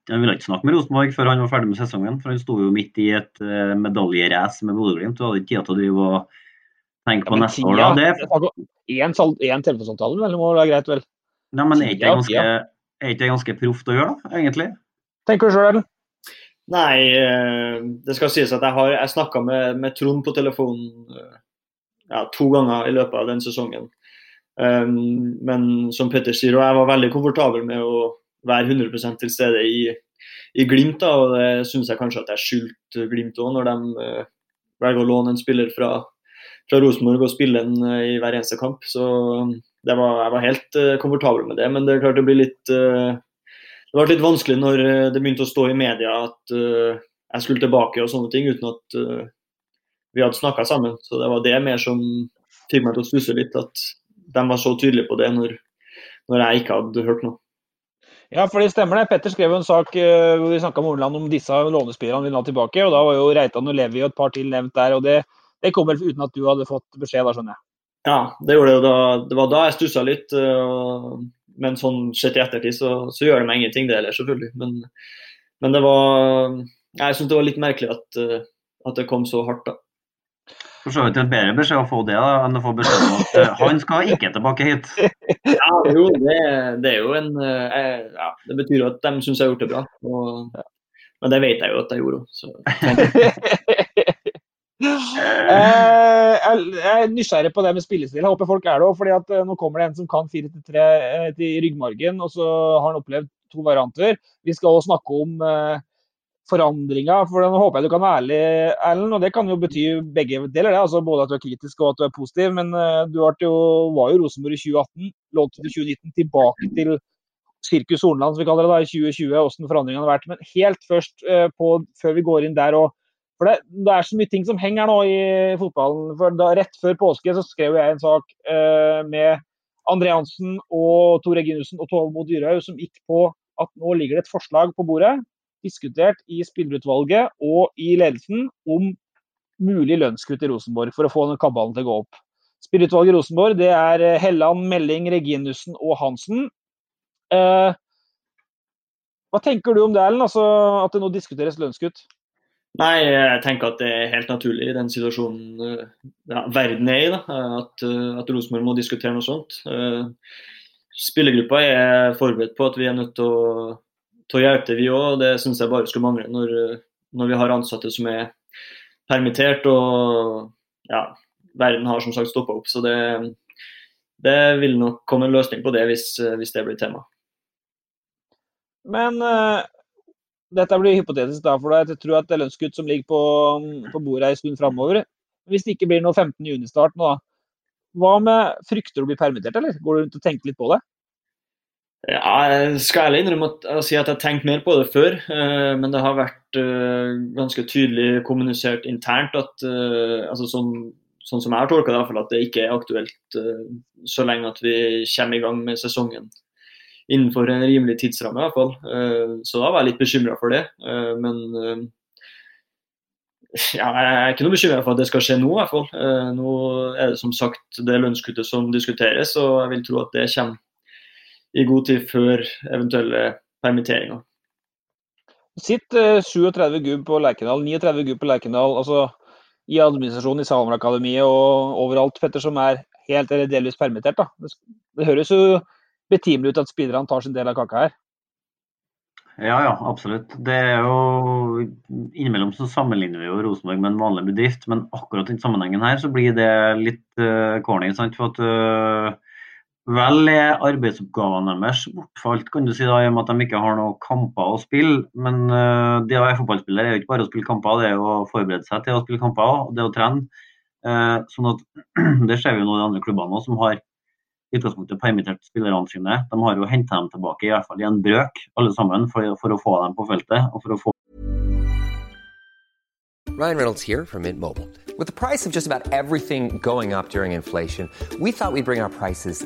han ville ikke snakke med Rosenborg før han var ferdig med sesongen. For han sto jo midt i et uh, medaljerace med Bodø-Glimt og hadde ikke tid til å drive og tenke på ja, neste år. Da. Én telefonsamtale vel, må være greit, vel? Nei, men er ikke det ganske, er ikke det ganske proft å gjøre, da, egentlig? Tenker du sjøl, Erlend? Nei, eh, det skal sies at jeg har jeg snakka med, med Trond på telefonen eh, ja, to ganger i løpet av den sesongen. Um, men som Petter sier, og jeg var veldig komfortabel med å være 100 til stede i, i Glimt. Da, og det syns jeg kanskje at jeg skyldte Glimt òg, når de uh, velger å låne en spiller fra, fra Rosenborg og spille den uh, i hver eneste kamp. Så um, jeg var helt uh, komfortabel med det. Men det er klart det blir litt Det ble litt vanskelig når det begynte å stå i media at jeg skulle tilbake og sånne ting, uten at vi hadde snakka sammen. Så det var det mer som fikk meg til å stusse litt. at de var så tydelige på det når, når jeg ikke hadde hørt noe. Ja, for det stemmer det. Petter skrev en sak hvor vi snakka med Orland om disse lånespillerne vi la tilbake. og Da var jo Reitan og Levi og et par til nevnt der. og Det, det kom vel uten at du hadde fått beskjed, da skjønner jeg? Ja, det gjorde det. Da, det var da jeg stussa litt. Og, men sånn sett i ettertid så, så, gjør det meg ingenting, det heller, selvfølgelig. Men, men det var Jeg syns det var litt merkelig at, uh, at det kom så hardt, da. For så vidt en bedre beskjed å få det da, enn å få beskjed om at uh, han skal ikke tilbake hit. Ja, jo, det, det er jo en jeg, ja, Det betyr jo at de syns jeg har gjort det bra. Og. Men det vet jeg jo at jeg gjorde. Så, eh, jeg er nysgjerrig på det med spillestil. Jeg håper folk er det òg. fordi nå kommer det en som kan 4-3 til ryggmargen, og så har han opplevd to varianter. Vi skal også snakke om forandringa. For den håper jeg du kan være ærlig, Erlend. Og det kan jo bety begge deler. det, altså Både at du er kritisk og at du er positiv. Men du jo, var jo Rosenborg i 2018, lånt til 2019, tilbake til Sirkus Hornland, som vi kaller det da, i 2020. Hvordan forandringene har vært. Men helt først, på, før vi går inn der og for det, det, er så mye ting som henger nå i fotballen. for da, Rett før påske så skrev jeg en sak eh, med André Hansen og Tor Reginussen og Tove Mo Dyrhaug som gikk på at nå ligger det et forslag på bordet diskutert i spillerutvalget og i ledelsen om mulig lønnskutt i Rosenborg for å få den kabalen til å gå opp. Spillerutvalget i Rosenborg det er eh, Helland, Melling, Reginussen og Hansen. Eh, hva tenker du om det, Erlend? Altså, at det nå diskuteres lønnskutt? Nei, jeg tenker at det er helt naturlig i den situasjonen ja, verden er i, da, at, at Rosenborg må diskutere noe sånt. Spillergruppa er forberedt på at vi er nødt til å, til å hjelpe til, vi òg. Det syns jeg bare skulle mangle når, når, vi har ansatte som er permittert og ja, verden har som sagt stoppa opp. Så det, det, vil nok komme en løsning på det hvis, hvis det blir tema. Men uh, dette blir hypotetisk da, for jeg tror at det er lønnskutt som ligger på, på bordet en stund framover. Hvis det ikke blir noe 15. juni-start nå, da. Hva med Frykter du å bli permittert, eller? Går du rundt og tenker litt på det? Ja, jeg skal ærlig innrømme å si at jeg har tenkt mer på det før. Uh, men det har vært uh, ganske tydelig kommunisert internt at uh, altså sånn, sånn, som jeg har tolka det, at det ikke er aktuelt så lenge at vi kommer i gang med sesongen innenfor en rimelig tidsramme. i hvert fall. så da var jeg litt bekymra for det. men ja, jeg er ikke noe bekymra for at det skal skje nå, i hvert fall. nå er det som sagt det lønnskuttet som diskuteres, og jeg vil tro at det kommer i god tid før eventuelle permitteringer. Sitt uh, 37 gubb på Lerkendal, 39 gubb på Lerkendal. Altså, I administrasjonen i Salmer-akademiet og overalt, Petter, som er helt eller delvis permittert. Da. Det høres jo betimelig ut at spillerne tar sin del av kaka her. Ja, ja, absolutt. Det er jo Innimellom så sammenligner vi jo Rosenborg med en vanlig bedrift, men akkurat i sammenhengen her så blir det litt uh, corny. sant? For at uh, Vel er arbeidsoppgavene deres bortfalt, kan du si da, i og med at de ikke har noen kamper å spille. Men uh, det å være fotballspiller er jo ikke bare å spille kamper, det er jo å forberede seg til å spille kamper og det å trene. Uh, sånn at Det ser vi jo nå i de andre klubbene òg, som har utgangspunktet permittert spillerne sine. De har jo henta dem tilbake i hvert fall i en brøk, alle sammen, for, for å få dem på feltet. og for å få Ryan Reynolds here from Mint Mobile. With the price of just about everything going up during inflation, we thought we'd bring our prices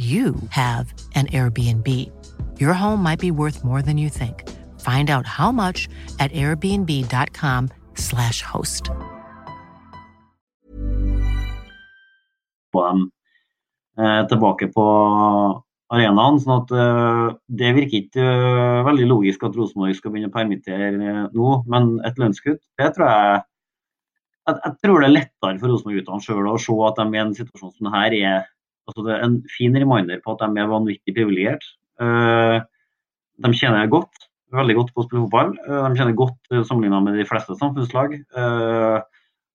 you have an Airbnb. Your home might be worth more than you think. Find out how much at airbnb.com/slash host. Eh, tilbake på arenaen. sånn at eh, Det virker ikke eh, veldig logisk at Rosenborg skal begynne å permittere nå, men et lønnskutt, det tror jeg, jeg tror det er lettere for Rosenborg-guttene sjøl å se at de i en situasjon som dette er Altså det er en fin reminder på at de er vanvittig privilegert. Eh, de tjener godt, veldig godt på å spille fotball. Eh, de tjener godt eh, sammenlignet med de fleste samfunnslag.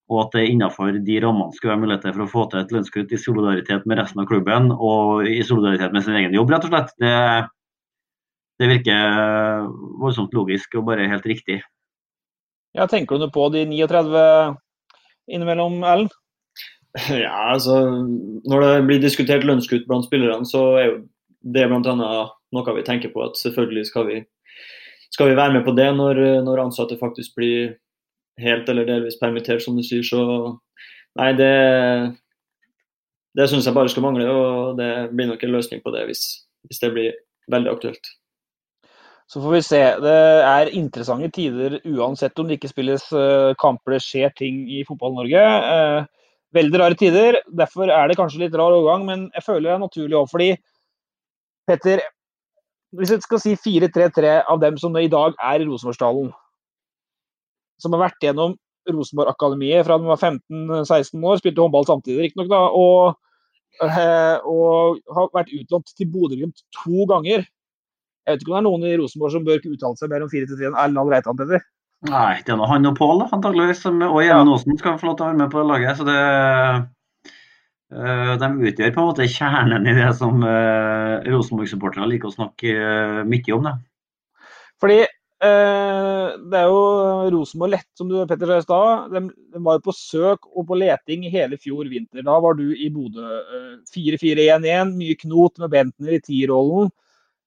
Og at det innenfor de rammene skulle være muligheter for å få til et lønnskutt i solidaritet med resten av klubben og i solidaritet med sin egen jobb, rett og slett. Det, det virker voldsomt logisk og bare helt riktig. Ja, tenker du på de 39 innimellom, Erlend? Ja, altså Når det blir diskutert lønnskutt blant spillerne, så er jo det bl.a. noe vi tenker på. At selvfølgelig skal vi, skal vi være med på det når, når, ansatte faktisk blir helt eller delvis permittert, som du sier. Så nei, det, det syns jeg bare skal mangle. Og det blir nok en løsning på det hvis, hvis det blir veldig aktuelt. Så får vi se. Det er interessante tider uansett om det ikke spilles eh, kamper, det skjer ting i Fotball-Norge. Veldig rare tider. Derfor er det kanskje litt rar overgang, men jeg føler det er naturlig òg. Fordi, Petter, hvis jeg skal si 4-3-3 av dem som i dag er i Rosenborgsdalen, som har vært gjennom Rosenborg-akademiet fra de var 15-16 år, spilte håndball samtidig riktignok, da, og, eh, og har vært utlånt til Bodø-Glimt to ganger jeg vet ikke om det er noen i Rosenborg som bør uttale seg mer om 4-3 enn Erlend Reitan, Petter? Nei, det er nå han og Pål, antakeligvis. Og Even Osen skal få lov til å være med på laget. så det uh, De utgjør på en måte kjernen i det som uh, Rosenborg-supportere liker å snakke uh, mye om. det. Fordi det er jo Rosenborg lett, som du Petter sa i stad. De, de, var jo på søk og på leting hele fjor vinter. Da var du i Bodø. 4-4-1-1, mye knot med Bentner i tierrollen.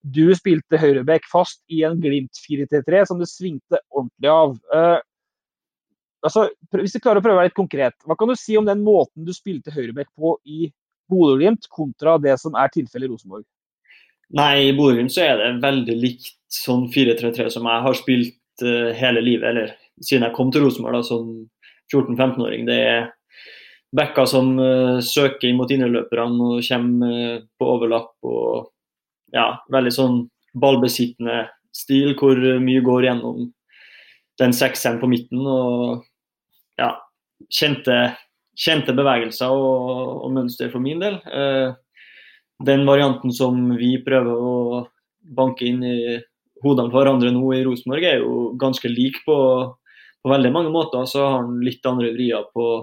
Du spilte høyreback fast i en Glimt 4-3-3 som du svingte ordentlig av. Uh, altså, hvis du klarer å prøve å være litt konkret, hva kan du si om den måten du spilte høyreback på i Bodø-Glimt, kontra det som er tilfellet i Rosenborg? Nei, i Bodø-Glimt er det veldig likt sånn 4-3-3 som jeg har spilt uh, hele livet, eller siden jeg kom til Rosenborg som 14-15-åring. Det er backer som uh, søker inn mot innerløperne og kommer på overlapp. og ja, veldig sånn ballbesittende stil, hvor mye går gjennom den sekseren på midten. Og ja, kjente, kjente bevegelser og, og, mønster for min del. Eh, den varianten som vi prøver å banke inn i hodene på hverandre nå i Rosenborg, er jo ganske lik på, på veldig mange måter. Så har han litt andre vrier på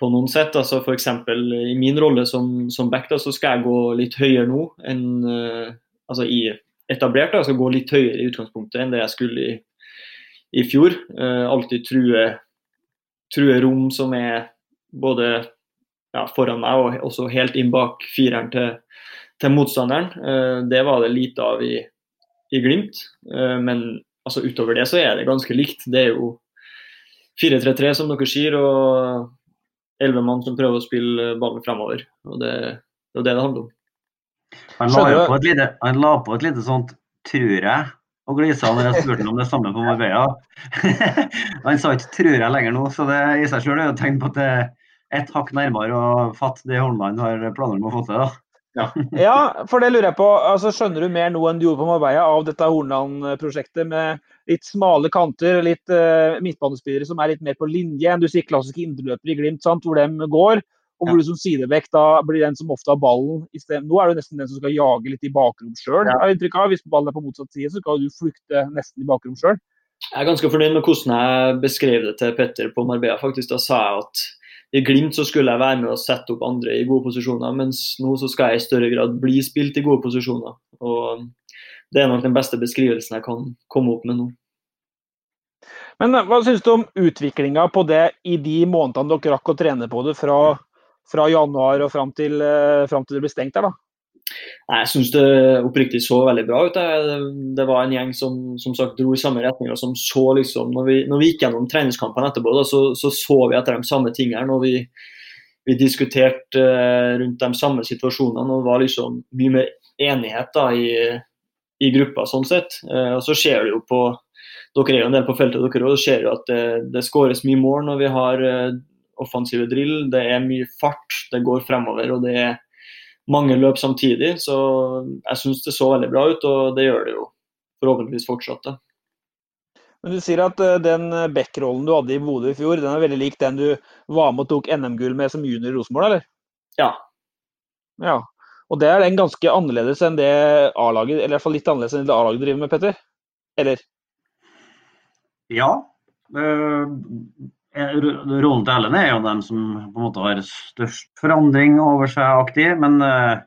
på noen sett. altså F.eks. i min rolle som, som back da, så skal jeg gå litt høyere nå enn uh, altså i etablert. da, skal gå litt høyere i utgangspunktet enn det jeg skulle i, i fjor. Uh, alltid true, true rom som er både ja, foran meg og også helt inn bak fireren til, til motstanderen. Uh, det var det lite av i, i Glimt. men altså utover det så er det ganske likt. Det er jo 4-3-3 som dere sier. og elleve mann som prøver å spille ballen fremover. Og det, det er det det handler om. Han la, på et lite, han la på et lite sånt 'tror jeg' og glisa når jeg spurte ham om det samme på Marbella. han sa ikke 'tror jeg' lenger nå, så det i seg selv er jo et tegn på at det er ett hakk nærmere å fatte det Holmland har planer om å få til. da. Ja. ja. for det lurer jeg på. Altså, skjønner du mer nå enn du gjorde på Marbella av dette Hornland-prosjektet med litt smale kanter, litt uh, midtbanespillere som er litt mer på linje enn du sier klassiske indreløpere i Glimt, sant? hvor de går. Og hvor ja. du som sidevekk da blir den som ofte har ballen. I stedet. Nå er du nesten den som skal jage litt i bakrom sjøl. Ja. Hvis ballen er på motsatt side, så skal du flykte nesten i bakrom sjøl. Jeg er ganske fornøyd med hvordan jeg beskrev det til Petter på Marbella. faktisk. Da sa jeg at i Glimt så skulle jeg være med og sette opp andre i gode posisjoner, mens nå så skal jeg i større grad bli spilt i gode posisjoner. Og Det er nok den beste beskrivelsen jeg kan komme opp med nå. Men eh, hva syns du om utviklinga på det i de månedene dere rakk å trene på det fra, fra januar og fram til, uh, fram til det ble stengt her, da? Jeg syns det oppriktig så veldig bra ut. Det var en gjeng som som sagt dro i samme retning. og som så liksom, Når vi, når vi gikk gjennom treningskampene etterpå, da, så, så, så vi etter de samme tingene. og vi, vi diskuterte uh, rundt de samme situasjonene og var liksom mye mer enighet da, i, i gruppa. sånn sett. Uh, og Så ser det jo på dere er jo en del på feltet, dere òg. ser jo at det, det skåres mye mål når vi har uh, offensive drill. Det er mye fart, det går fremover. og det er mange løp samtidig. Så jeg syns det så veldig bra ut, og det gjør det jo forhåpentligvis fortsatt. Men Du sier at uh, den backrollen du hadde i Bodø i fjor, den er veldig lik den du var med og tok NM-gull med som junior i Rosenborg, eller? Ja. ja. Og det er den ganske annerledes enn det A-laget, eller i hvert fall litt annerledes enn det A-laget driver med, Petter? Eller? Ja. Uh, rollen til Ellen er jo den som på en måte har størst forandring over seg aktiv, men, uh,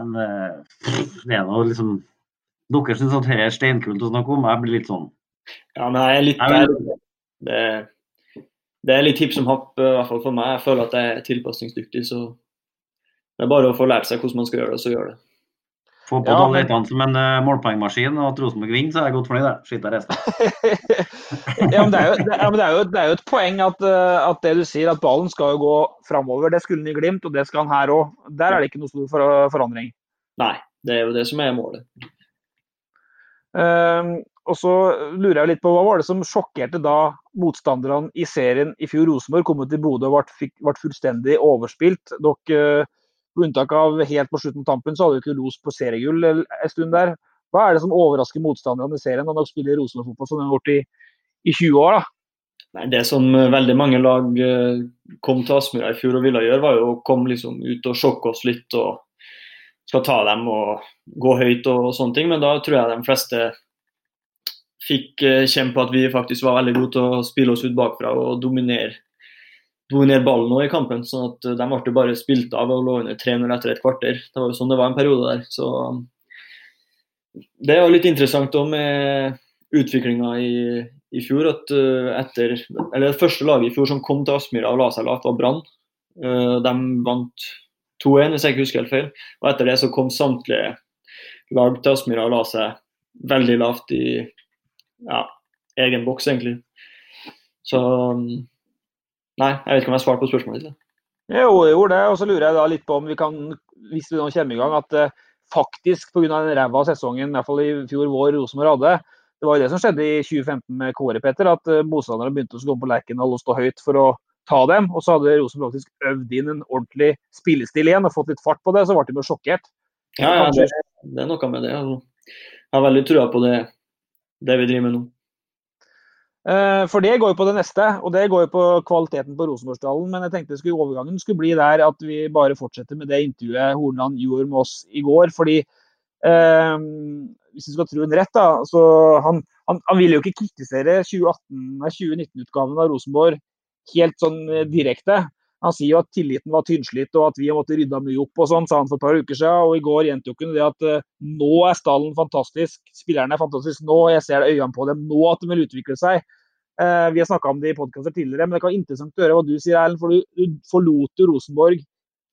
men uh, det er noe liksom Dere syns at dette er steinkult å snakke om, jeg blir litt sånn Ja, men jeg er litt der. Det, det er litt hipp som happ, i hvert fall for meg. Jeg føler at jeg er tilpasningsdyktig. så det er bare å få lært seg hvordan man skal gjøre det, og så gjøre det. Få på ja, toalettene som en uh, målpoengmaskin, og at Rosenborg vinner, så er jeg godt fornøyd. Skitt av resten. ja, men det er, jo, det, ja, det, er jo, det er jo, et poeng at, uh, at, det du sier, at ballen skal jo gå framover. Det skulle han i Glimt, og det skal han her òg. Der er det ikke noe stor for, forandring. Nei, det er jo det som er målet. Uh, og så lurer jeg litt på, Hva var det som sjokkerte da motstanderne i serien i fjor? Rosenborg kom til Bodø og ble, ble fullstendig overspilt. Dere på unntak av helt på slutten av tampen, så hadde vi ikke Ros på seriegull en stund der. Hva er det som overrasker motstanderne i serien når de spiller Rosenborg-fotball som de har gjort i, i 20 år? da? Nei, Det som eh, veldig mange lag eh, kom til Aspmyra i fjor og ville gjøre, var jo å komme liksom ut og sjokke oss litt og skal ta dem og gå høyt og sånne ting. Men da tror jeg de fleste fikk eh, kjenne på at vi faktisk var veldig gode til å spille oss ut bakfra og dominere dominere ballen nå i kampen. sånn at De ble bare spilt av og lå under 3-0 etter et kvarter. Det var jo sånn det var en periode der. Så Det er jo litt interessant òg med utviklinga i, i, fjor. at uh, etter, eller Det første laget i fjor som kom til Aspmyra og la seg lavt, var Brann. Uh, de vant 2-1, hvis jeg ikke husker helt feil. Og etter det så kom samtlige lag til Aspmyra og la seg veldig lavt i ja, egen boks, egentlig. Så Nei, jeg vet ikke om jeg svarte på spørsmålet ditt. Jo, jeg gjorde det. Og så lurer jeg da litt på om vi kan, hvis vi nå kommer i gang, at uh, faktisk pga. den ræva sesongen i hvert fall i fjor vår Rosenborg hadde, det var jo det som skjedde i 2015 med Kåre, Petter, at uh, motstanderne begynte å gå på Lerkendal og stå høyt for å ta dem. Og så hadde Rosenborg faktisk øvd inn en ordentlig spillestil igjen og fått litt fart på det, så ble de jo sjokkert. Ja, ja det, det, er noe med det. Altså. Jeg har veldig trua på det, det vi driver med nå. Eh, for det går jo på det neste, og det går jo på kvaliteten på Rosenborgsdalen. Men jeg tenkte skulle, overgangen skulle bli der at vi bare fortsetter med det intervjuet Hornland gjorde med oss i går. fordi eh, hvis vi skal tro en rett, da, så han, han, han ville jo ikke kritisere 2019-utgaven av Rosenborg helt sånn eh, direkte. Han sier jo at tilliten var tynnslitt og at vi har måttet rydde mye opp og sånn, sa han for et par uker siden. Og i går gjentok han det at uh, nå er stallen fantastisk, spillerne er fantastiske nå, jeg ser det øynene på dem nå at de vil utvikle seg. Uh, vi har snakka om det i podkaster tidligere, men det kan være interessant å høre hva du sier, Erlend. For du, du forlot jo Rosenborg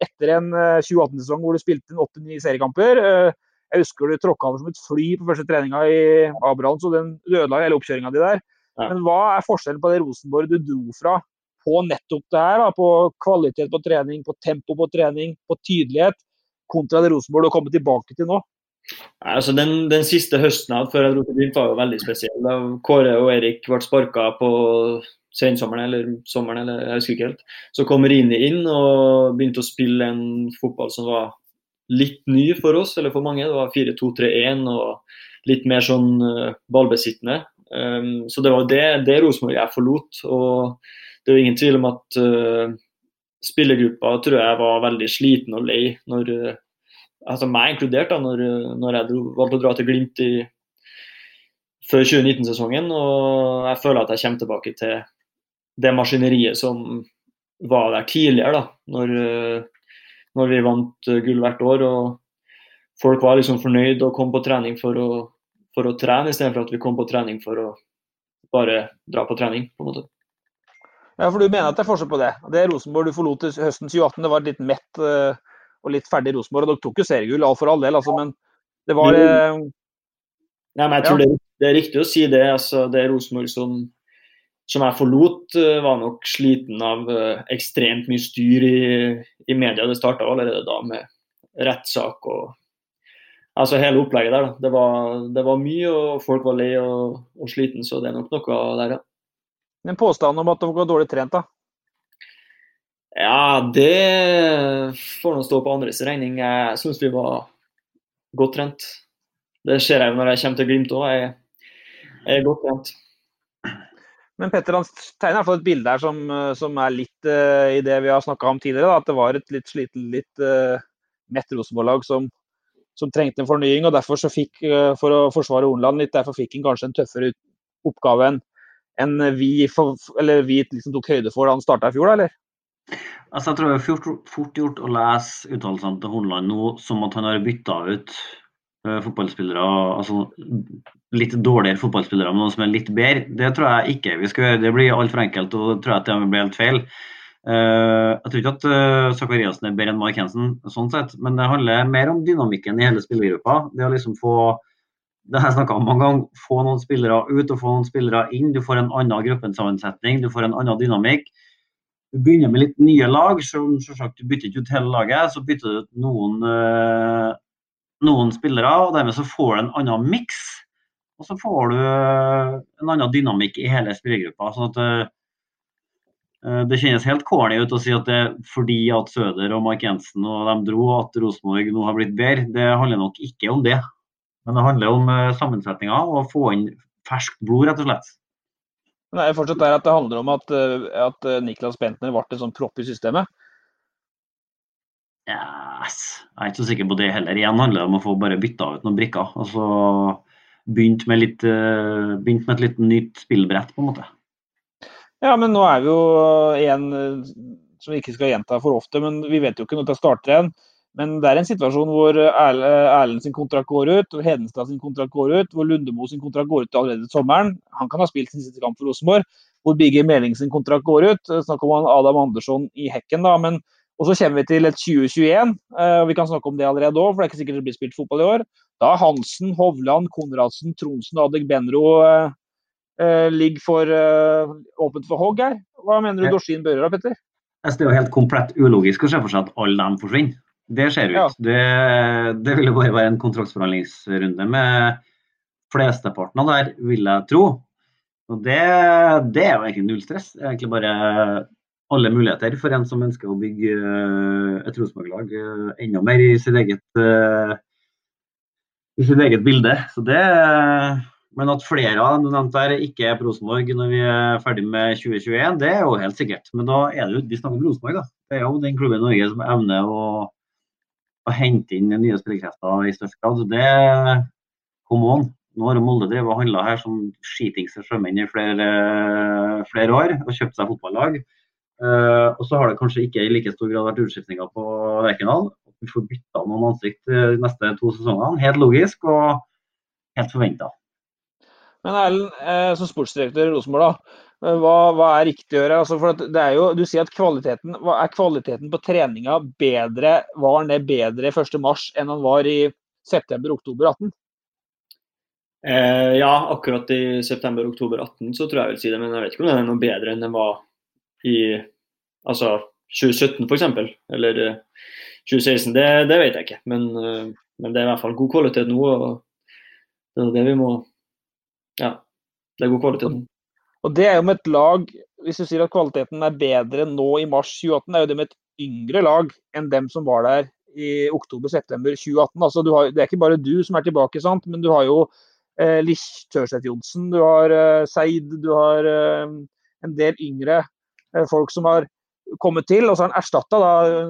etter en uh, eh, 2018-sesong hvor du spilte en åtte-ni seriekamper. jeg husker du tråkka over som et fly på første treninga i Abraham, så den ødela hele oppkjøringa di der. Ja. Men hva er forskjellen på det Rosenborg du dro fra på nettopp det her. Da, på kvalitet på trening, på tempo på trening, på tydelighet. Kontra det Rosenborg du har kommet tilbake til nå. Nei, altså den, den, siste høsten jeg før jeg dro til Glimt var jo veldig spesiell. Da Kåre og Erik ble sparka på sensommeren eller sommeren, eller jeg husker ikke helt. Så kom Rini inn og begynte å spille en fotball som var litt ny for oss, eller for mange. Det var 4-2-3-1 og litt mer sånn uh, ballbesittende. Um, så det var det, det Rosenborg jeg forlot. og det er ingen tvil om at uh, spillergruppa tror jeg var veldig sliten og lei, når, uh, altså meg inkludert, da, når, når jeg dro, valgte å dra til Glimt i, før 2019-sesongen. Og jeg føler at jeg kommer tilbake til det maskineriet som var der tidligere, da, når, når vi vant gull hvert år. og Folk var liksom fornøyd og kom på trening for å, for å trene, istedenfor at vi kom på trening for å bare dra på trening. på en måte. Ja, for Du mener at det er forskjell på det? Det Rosenborg du forlot høsten 2018, det var litt mett uh, og litt ferdig Rosenborg. og Dere tok jo seriegull, all for all del, altså, men det var eh... Nei, men jeg tror ja. det, det, er riktig å si det. altså Det Rosenborg som, som jeg forlot, uh, var nok sliten av ekstremt mye styr i, i media. Det starta allerede da med rettssak og altså hele opplegget der. Det var, det var mye, og folk var lei og, og sliten, så det er nok noe der, ja. Men påstanden om at dere var dårlig trent, da? Ja, det får nå stå på andres regning. Jeg syns vi var godt trent. Det ser jeg når jeg kommer til Glimt òg. Jeg, er godt trent. Men Petter han tegner i hvert fall et bilde her som, som er litt uh, i det vi har snakka om tidligere. Da, at det var et litt sliten, litt uh, mett Rosenborg-lag som, som, trengte en fornying. og derfor så fikk, uh, For å forsvare Hornland litt, derfor fikk han kanskje en tøffere oppgave enn en vi, for, vi liksom tok høyde for da han starta i fjor, da, eller? Altså, jeg tror det er fort, fort gjort å lese uttalelsene til Hornland nå som at han har bytta ut uh, fotballspillere, altså litt dårligere fotballspillere, men noen som er litt bedre, det tror jeg ikke vi skal gjøre. Det blir altfor enkelt, og det tror jeg at det blir helt feil. Uh, jeg tror ikke at uh, Zakariassen er bedre enn Mark Hansen, sånn sett, men det handler mer om dynamikken i hele spillergruppa. Det å liksom få det har jeg snakka om mange ganger, få noen spillere ut og få noen spillere inn. Du får en annen gruppesammensetning, du får en annen dynamikk. Du begynner med litt nye lag. som selvsagt Du bytter ikke ut hele laget, så bytter du ut noen, øh, noen spillere. og Dermed så får du en annen miks. Og så får du eh, en annen dynamikk i hele spillergruppa. øh, det kjennes helt corny ut å si at det er fordi at Søder og Mark Jensen og de dro at Rosenborg nå har blitt bedre. Det handler nok ikke om det. Men det handler om sammensetninga og å få inn ferskt blod, rett og slett. Men det er fortsatt der at det handler om at, eh, at eh, Niklas Bentner ble en sånn propp i systemet? Yes. Jeg er ikke så sikker på det heller. Igjen handler det om å få bare bytta ut noen brikker. og så begynt med, litt, eh, begynt med et litt nytt spillbrett, på en måte. Ja, men nå er vi jo en som vi ikke skal gjenta for ofte, men vi vet jo ikke når det starter igjen. Men det er en situasjon hvor Erlend sin kontrakt går ut, hvor Hedenstad sin kontrakt går ut, hvor Lundemo sin kontrakt går ut allerede til sommeren. Han kan ha spilt sin siste kamp for Rosenborg. Hvor Bigge Meling sin kontrakt går ut. Snakk om Adam Andersson i hekken, da. men og så kommer vi til et 2021, eh, og vi kan snakke om det allerede òg, for det er ikke sikkert det blir spilt fotball i år. Da Hansen, Hovland, Konradsen, Tronsen og Adegbenro eh, eh, ligger for eh, åpent for hogg her. Hva mener du Dorsin Børre da, Petter? Det er jo helt komplett ulogisk å se for seg at alle dem forsvinner. Det ser ut. Ja. Det, det ville bare være en kontraktsforhandlingsrunde med flesteparten av der, vil jeg tro. Og det, det, er jo egentlig null stress. Det er egentlig bare alle muligheter for en som ønsker å bygge eh, et Rosenborg-lag eh, enda mer i sitt eget, eh, i sitt eget bilde. Så det, men at flere av der ikke er på Rosenborg når vi er ferdig med 2021, det er jo helt sikkert. Men da er det jo, vi snakker om Rosenborg, da. Det er jo den klubben i Norge som evner å å hente inn nye spillekrefter i størst grad. Det kom on. Nå har Molde drevet og handla her som skitings sjømenn i flere, flere, år og kjøpt seg fotballag. Uh, og så har det kanskje ikke i like stor grad vært utskiftninger på Lerkendal. Vi får bytta noen ansikt de neste to sesongene. Helt logisk og helt forventa. Men Erlend, eh, som sportsdirektør i Rosenborg, da, hva, hva, er riktig å gjøre? Altså, jo, du sier at kvaliteten, Er kvaliteten på treninga bedre, var den bedre 1.3 enn den var i september-oktober 18? Eh, ja, akkurat i september-oktober 18 så tror jeg jeg vil si det. Men jeg vet ikke om den er noe bedre enn den var i altså 2017 f.eks. Eller 2016. Eh, det, det, vet jeg ikke. Men, eh, men, det er i hvert fall god kvalitet nå. og Det er det vi må Ja, det er god kvalitet nå. Og det er jo med et lag Hvis du sier at kvaliteten er bedre nå i mars 2018, er jo det med et yngre lag enn dem som var der i oktober-september 2018. Altså, har, det er ikke bare du som er tilbake, sant? men du har jo eh, Lish Tørseth Johnsen, du har eh, Seid, du har eh, en del yngre eh, folk som har kommet til, og så har han erstatta.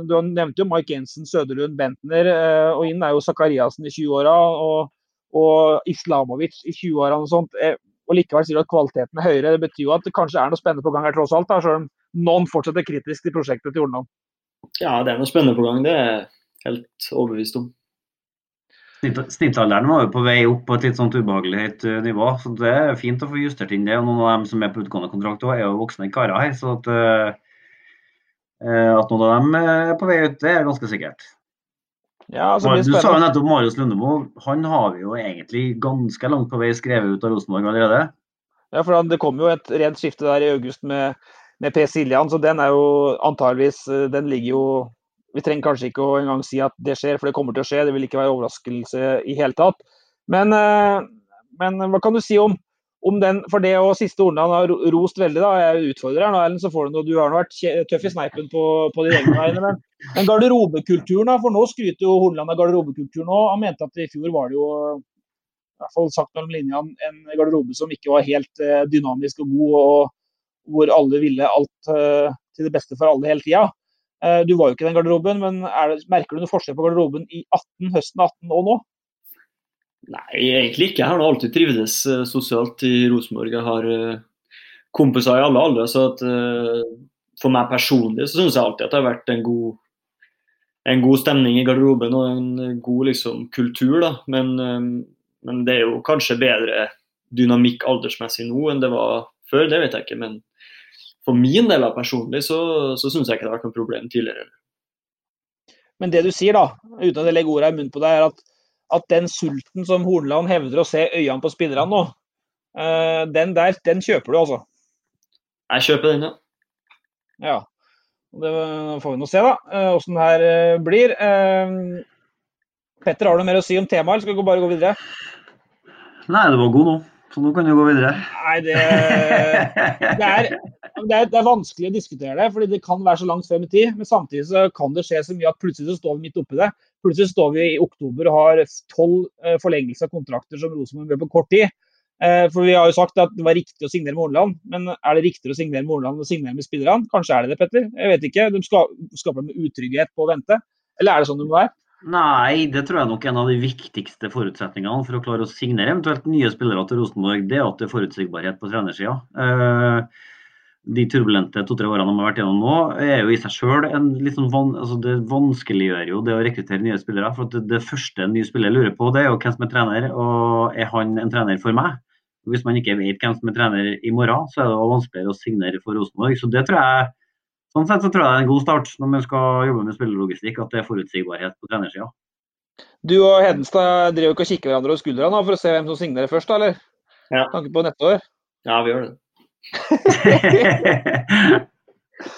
Du nevnte jo Mike Jensen, Søderlund, Bentner, eh, og inn er jo Zakariassen i 20-åra og, og Islamovic i 20-åra og sånt. Eh, og likevel sier du at kvaliteten er høyere. Det betyr jo at det kanskje er noe spennende på gang her tross alt, da, selv om noen fortsetter kritisk til prosjektet til Hordaland. Ja, det er noe spennende på gang, det er jeg helt overbevist om. Snittalderen var jo på vei opp på et litt sånt ubehagelig høyt eh, nivå, så det er fint å få justert inn det. og Noen av dem som er på utgående kontrakt òg, er jo voksne karer her. så at, uh, at noen av dem er på vei ut, det er ganske sikkert. Ja, altså, du sa jo nettopp Marius Lundemo. Han har vi jo egentlig ganske langt på vei skrevet ut av Rosenborg allerede. Ja, for det kom jo et rent skifte der i august med, med Per Siljan, så den er jo antageligvis Den ligger jo Vi trenger kanskje ikke å engang si at det skjer, for det kommer til å skje. Det vil ikke være overraskelse i hele tatt. Men, eh, men hva kan du si om den, for det og siste Hornland har rost veldig, da, jeg utfordrer her nå, Ellen, så får du noe, du har vært tøff i sneipen på, på de vegne. Men, men garderobekulturen, da, for nå skryter jo Hornland av garderobekulturen òg. Han mente at i fjor var det jo i hvert fall sagt mellom linjene, en garderobe som ikke var helt eh, dynamisk og god, og hvor alle ville alt eh, til det beste for alle hele tida. Eh, du var jo ikke i den garderoben, men det, merker du noe forskjell på garderoben i 18, høsten 18 og nå? Nei, egentlig ikke. Jeg har alltid trivdes uh, sosialt i Rosenborg. Jeg har uh, kompiser i alle aldre. Så at, uh, for meg personlig så syns jeg alltid at det har vært en god en god stemning i garderoben og en god liksom, kultur. Da. Men, men det er jo kanskje bedre dynamikk aldersmessig nå enn det var før, det vet jeg ikke. Men for min del av personlig så, så syns jeg ikke det har vært noe problem tidligere. Men det du sier, da, uten å legge ordene i munnen på deg, er at, at, den sulten som Hornland hevder å se øynene på spillerne nå, uh, den der, den kjøper du altså? Jeg kjøper den, ja. Ja. Det får vi nå se, da, åssen uh, det her uh, blir. Petter, har du mer å si om temaet, eller skal vi bare gå videre? Nei, det var god nå. Så nå kan du gå videre. Nei, det, det, er, det, er, det, er, vanskelig å diskutere det, fordi det kan være så langt frem i tid. Men samtidig så kan det skje så mye at plutselig så står vi midt oppi det. Plutselig står vi i oktober og har tolv eh, forlengelser av kontrakter som Rosenborg gjør på kort tid. Eh, for Vi har jo sagt at det var riktig å signere med Horneland, men er det riktig å signere med Horneland og signere med spillerne? Kanskje er det det, Petter. Jeg vet ikke. De skaper en utrygghet på å vente. Eller er det sånn det må være? Nei, det tror jeg nok er en av de viktigste forutsetningene for å klare å signere eventuelt nye spillere til Rosenborg. Det er at det er forutsigbarhet på trenersida. Eh, de turbulente to-tre årene de har vært gjennom nå, er jo i seg sjøl liksom van, altså Det vanskeliggjør jo det å rekruttere nye spillere. for det, det, første en ny spiller lurer på, det er jo hvem som er trener, og er han en trener for meg? Hvis man ikke vet hvem som er trener i morgen, så er det vanskeligere å signere for Rosenborg. Så det tror jeg Sånn sett så tror jeg det er en god start når man skal jobbe med spillerlogistikk, at det er forutsigbarhet på trenersida. Du og Hedenstad driver ikke og kikker hverandre over skuldrene for å se hvem som signerer først, eller? Ja. Tanke på neste år? Ja, vi gjør det.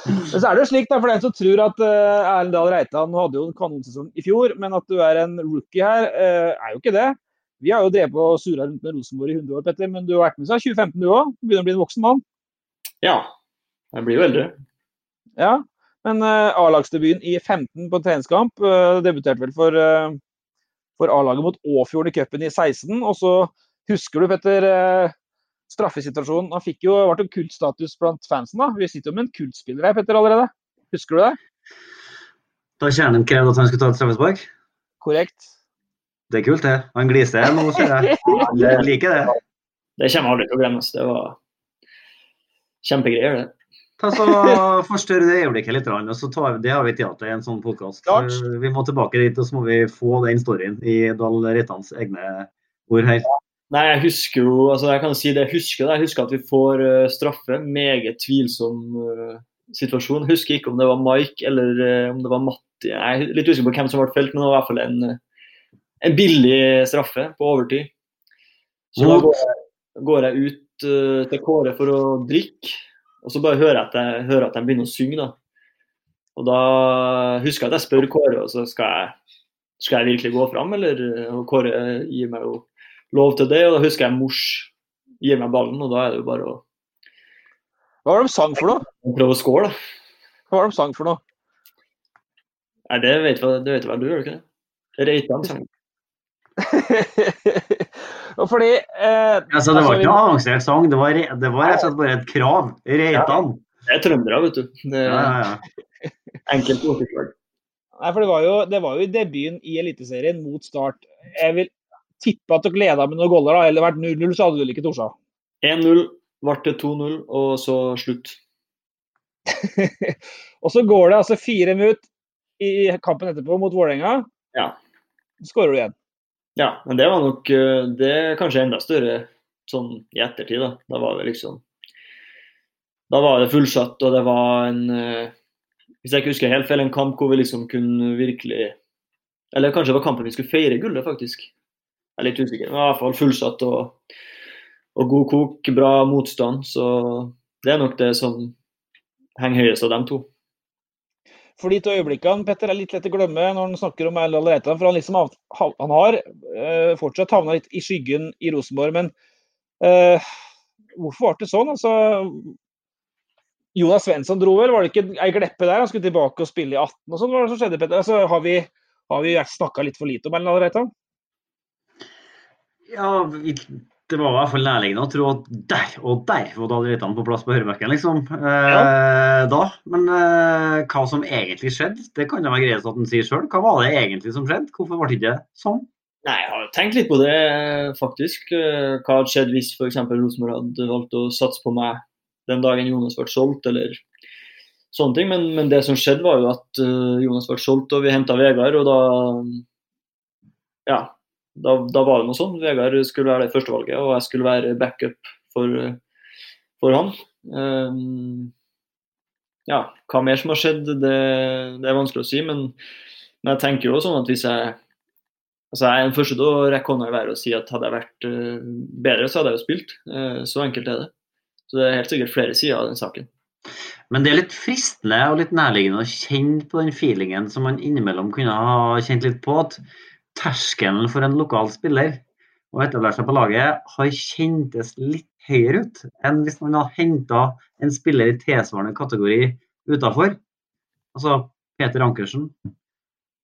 men så er det slik, da, for den som tror at uh, Erlend Dahl Reitan hadde jo en kanonsesong i fjor, men at du er en rookie her, uh, er jo ikke det. Vi har jo drevet på og surra rundt med Rosenborg i 100 år, Petter, men du har vært med seg 2015 du òg? Begynner å bli en voksen mann? Ja, jeg blir jo eldre. Ja, men uh, A-lagsdebuten i 15 på treningskamp. Uh, debuterte vel for, for A-laget mot Åfjorden i cupen i 16. Og så husker du, Petter, straffesituasjonen. Han fikk jo, ble jo kultstatus blant fansen. da. Vi sitter jo med en kultspiller her, Petter, allerede. Husker du det? Da kjernen krevde at han skulle ta et straffespark? Korrekt. Det er kult, det. Han gliser nå, ser jeg. Jeg liker det. Det kommer aldri til å glemmes. Det var kjempegreier, det. Ta så Forstørr det øyeblikket litt, og så tar vi, det har vi tid til i en sånn podkast. Vi må tilbake dit, og så må vi få den storyen i Dahl Reitans egne ord her. Nei, jeg husker jo altså jeg kan si det, jeg husker. Jeg husker at vi får uh, straffe. Meget tvilsom uh, situasjon. Jeg husker ikke om det var Mike eller uh, om det var Matti. Jeg er litt usikker på hvem som ble felt, men det var i hvert fall en, en billig straffe på overtid. Så da går jeg, går jeg ut til Kåre for å drikke. Og så bare hører jeg at, jeg, hører at de begynner å synge. da. Og da husker jeg at jeg spør Kåre og så skal jeg, skal jeg virkelig gå fram, eller og Kåre gir meg jo lov til det. Og da husker jeg mors gir meg ballen, og da er det jo bare å Hva var det de sang for noe? Prøve å score, da. Hva var det de sang for noe? Nei, det vet, det vet vel du, gjør du ikke det? Reitan sang. og fordi eh, altså, Det var altså, ikke noe avansert sang, det var, det var rett og slett bare et krav. Reitan. Ja, det er trøndere, vet du. Det, ja, ja, Enkelt ordforklart. Nei, for det var, jo, det var jo debuten i Eliteserien mot Start. Jeg vil tippe at dere leda med noen goller, da. Eller vært 0-0, så hadde du ikke torsa? 1-0 ble det 2-0, og så slutt. og så går det altså fire minutter i kampen etterpå mot Vålerenga. Ja. Så skårer du igjen. Ja, men det var nok eh, det er kanskje enda større sånn i ettertid. Da Da var det liksom Da var det fullsatt, og det var en eh, Hvis jeg ikke husker helt feil, en kamp hvor vi liksom kunne virkelig Eller kanskje det var kampen vi skulle feire gullet, faktisk. Jeg er litt usikker. Men i hvert fall fullsatt og, og god kok, bra motstand. Så det er nok det som henger høyest av dem to. For de to øyeblikkene Petter, er litt lett å glemme når han snakker om Erlend Reitan. For han, liksom, han har uh, fortsatt havna litt i skyggen i Rosenborg. Men uh, hvorfor ble det sånn? Altså, Jonas Svensson dro vel, var det ikke ei gleppe der? Han skulle tilbake og spille i 18 og sånn. Hva var det som skjedde, Petter? Altså, har vi, har vi snakka litt for lite om Erlend Reitan? Ja, det var i hvert fall nærliggende å tro at der og der var Dahl på plass på høyrebekken, liksom. Eh, ja. Da. Men eh, hva som egentlig skjedde, det kan det være greit at han sier sjøl. Hva var det egentlig som skjedde? Hvorfor ble det ikke sånn? Nei, Jeg har tenkt litt på det, faktisk. Eh, hva hadde skjedd hvis f.eks. Rosenborg hadde valgt å satse på meg den dagen Jonas ble solgt, eller sånne ting. Men, men, det som skjedde, var jo at uh, Jonas ble solgt, og vi henta Vegard. Og da ja, da, da, var det noe sånn. Vegard skulle være det førstevalget, og jeg skulle være backup for, for han. Um, ja, hva mer som har skjedd, det, det er vanskelig å si. Men, men, jeg tenker jo sånn at hvis jeg altså Jeg er den første til å rekke hånda i været og si at hadde jeg vært uh, bedre, så hadde jeg jo spilt. Uh, så enkelt er det. Så det er helt sikkert flere sider av den saken. Men det er litt fristende og litt nærliggende å kjenne på den feelingen som man innimellom kunne ha kjent litt på. At terskelen for en lokal spiller å etablere seg på laget har kjentes litt høyere ut enn hvis man hadde henta en spiller i tilsvarende kategori utafor. Altså Peter Ankersen,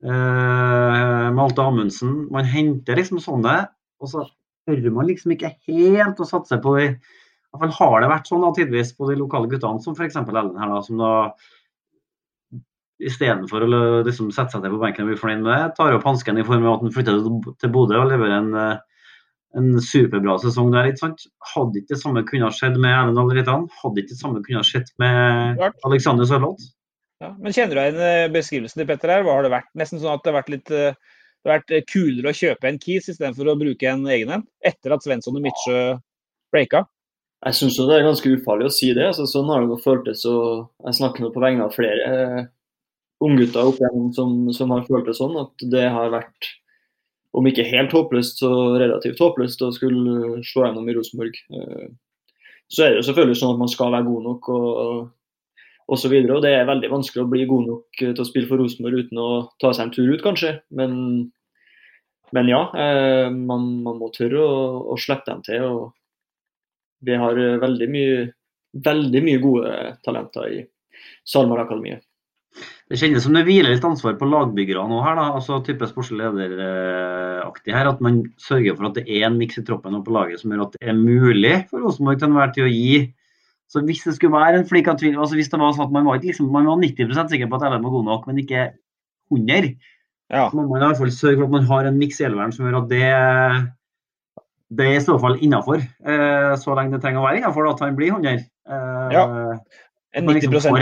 eh, Malte Amundsen. Man henter liksom sånne, og så tør man liksom ikke helt å satse på i hvert fall har det vært sånn da, tidvis på de lokale guttene, som f.eks. Ellen her, da, som da istedenfor å liksom, sette seg til på benken og bli fornøyd med det, tar opp hansken i form av at han flytter til Bodø og leverer en uh, en superbra sesong der. ikke sant? Hadde ikke det samme kunne skjedd med Erlend Alritan? Hadde ikke det samme kunne skjedd med Alexander Sørloth? Ja, men Kjenner du igjen eh, beskrivelsen til Petter her? Hva har det vært? Nesten sånn at det har vært litt eh, det har vært eh, kulere å kjøpe en Keys istedenfor å bruke en egen en? Etter at Svensson og Midtsjø breaka? Jeg syns det er ganske ufarlig å si det. Altså, sånn har det føltes. og Jeg snakker nå på vegne av flere eh, unggutter opp igjennom som, som har følt det sånn. At det har vært om ikke helt håpløst, så relativt håpløst å skulle slå gjennom i Rosenborg. Eh, så er det jo selvfølgelig sånn at man skal være god nok og, så videre, og Det er veldig vanskelig å bli god nok til å spille for Rosenborg uten å ta seg en tur ut, kanskje. Men, men ja, eh, man, man, må tørre å, å slippe dem til. og Vi har veldig mye, veldig mye gode talenter i SalMar-akademiet. Det kjennes som det hviler litt ansvar på lagbyggerne òg her, da. altså type sportslig lederaktig her. At man sørger for at det er en miks i troppen og på laget som gjør at det er mulig for Rosenborg til enhver tid å gi. Så hvis det skulle være en flik av tvil, altså hvis det var sånn at man var, liksom, man var 90% sikker på at Ellen var god nok, men ikke 100, ja. så må man i hvert fall sørge for at man har en miks i elveren som gjør at det det er i så fall innafor, eh, så lenge det trenger å være innafor at han blir 100. Eh, ja. En 90% liksom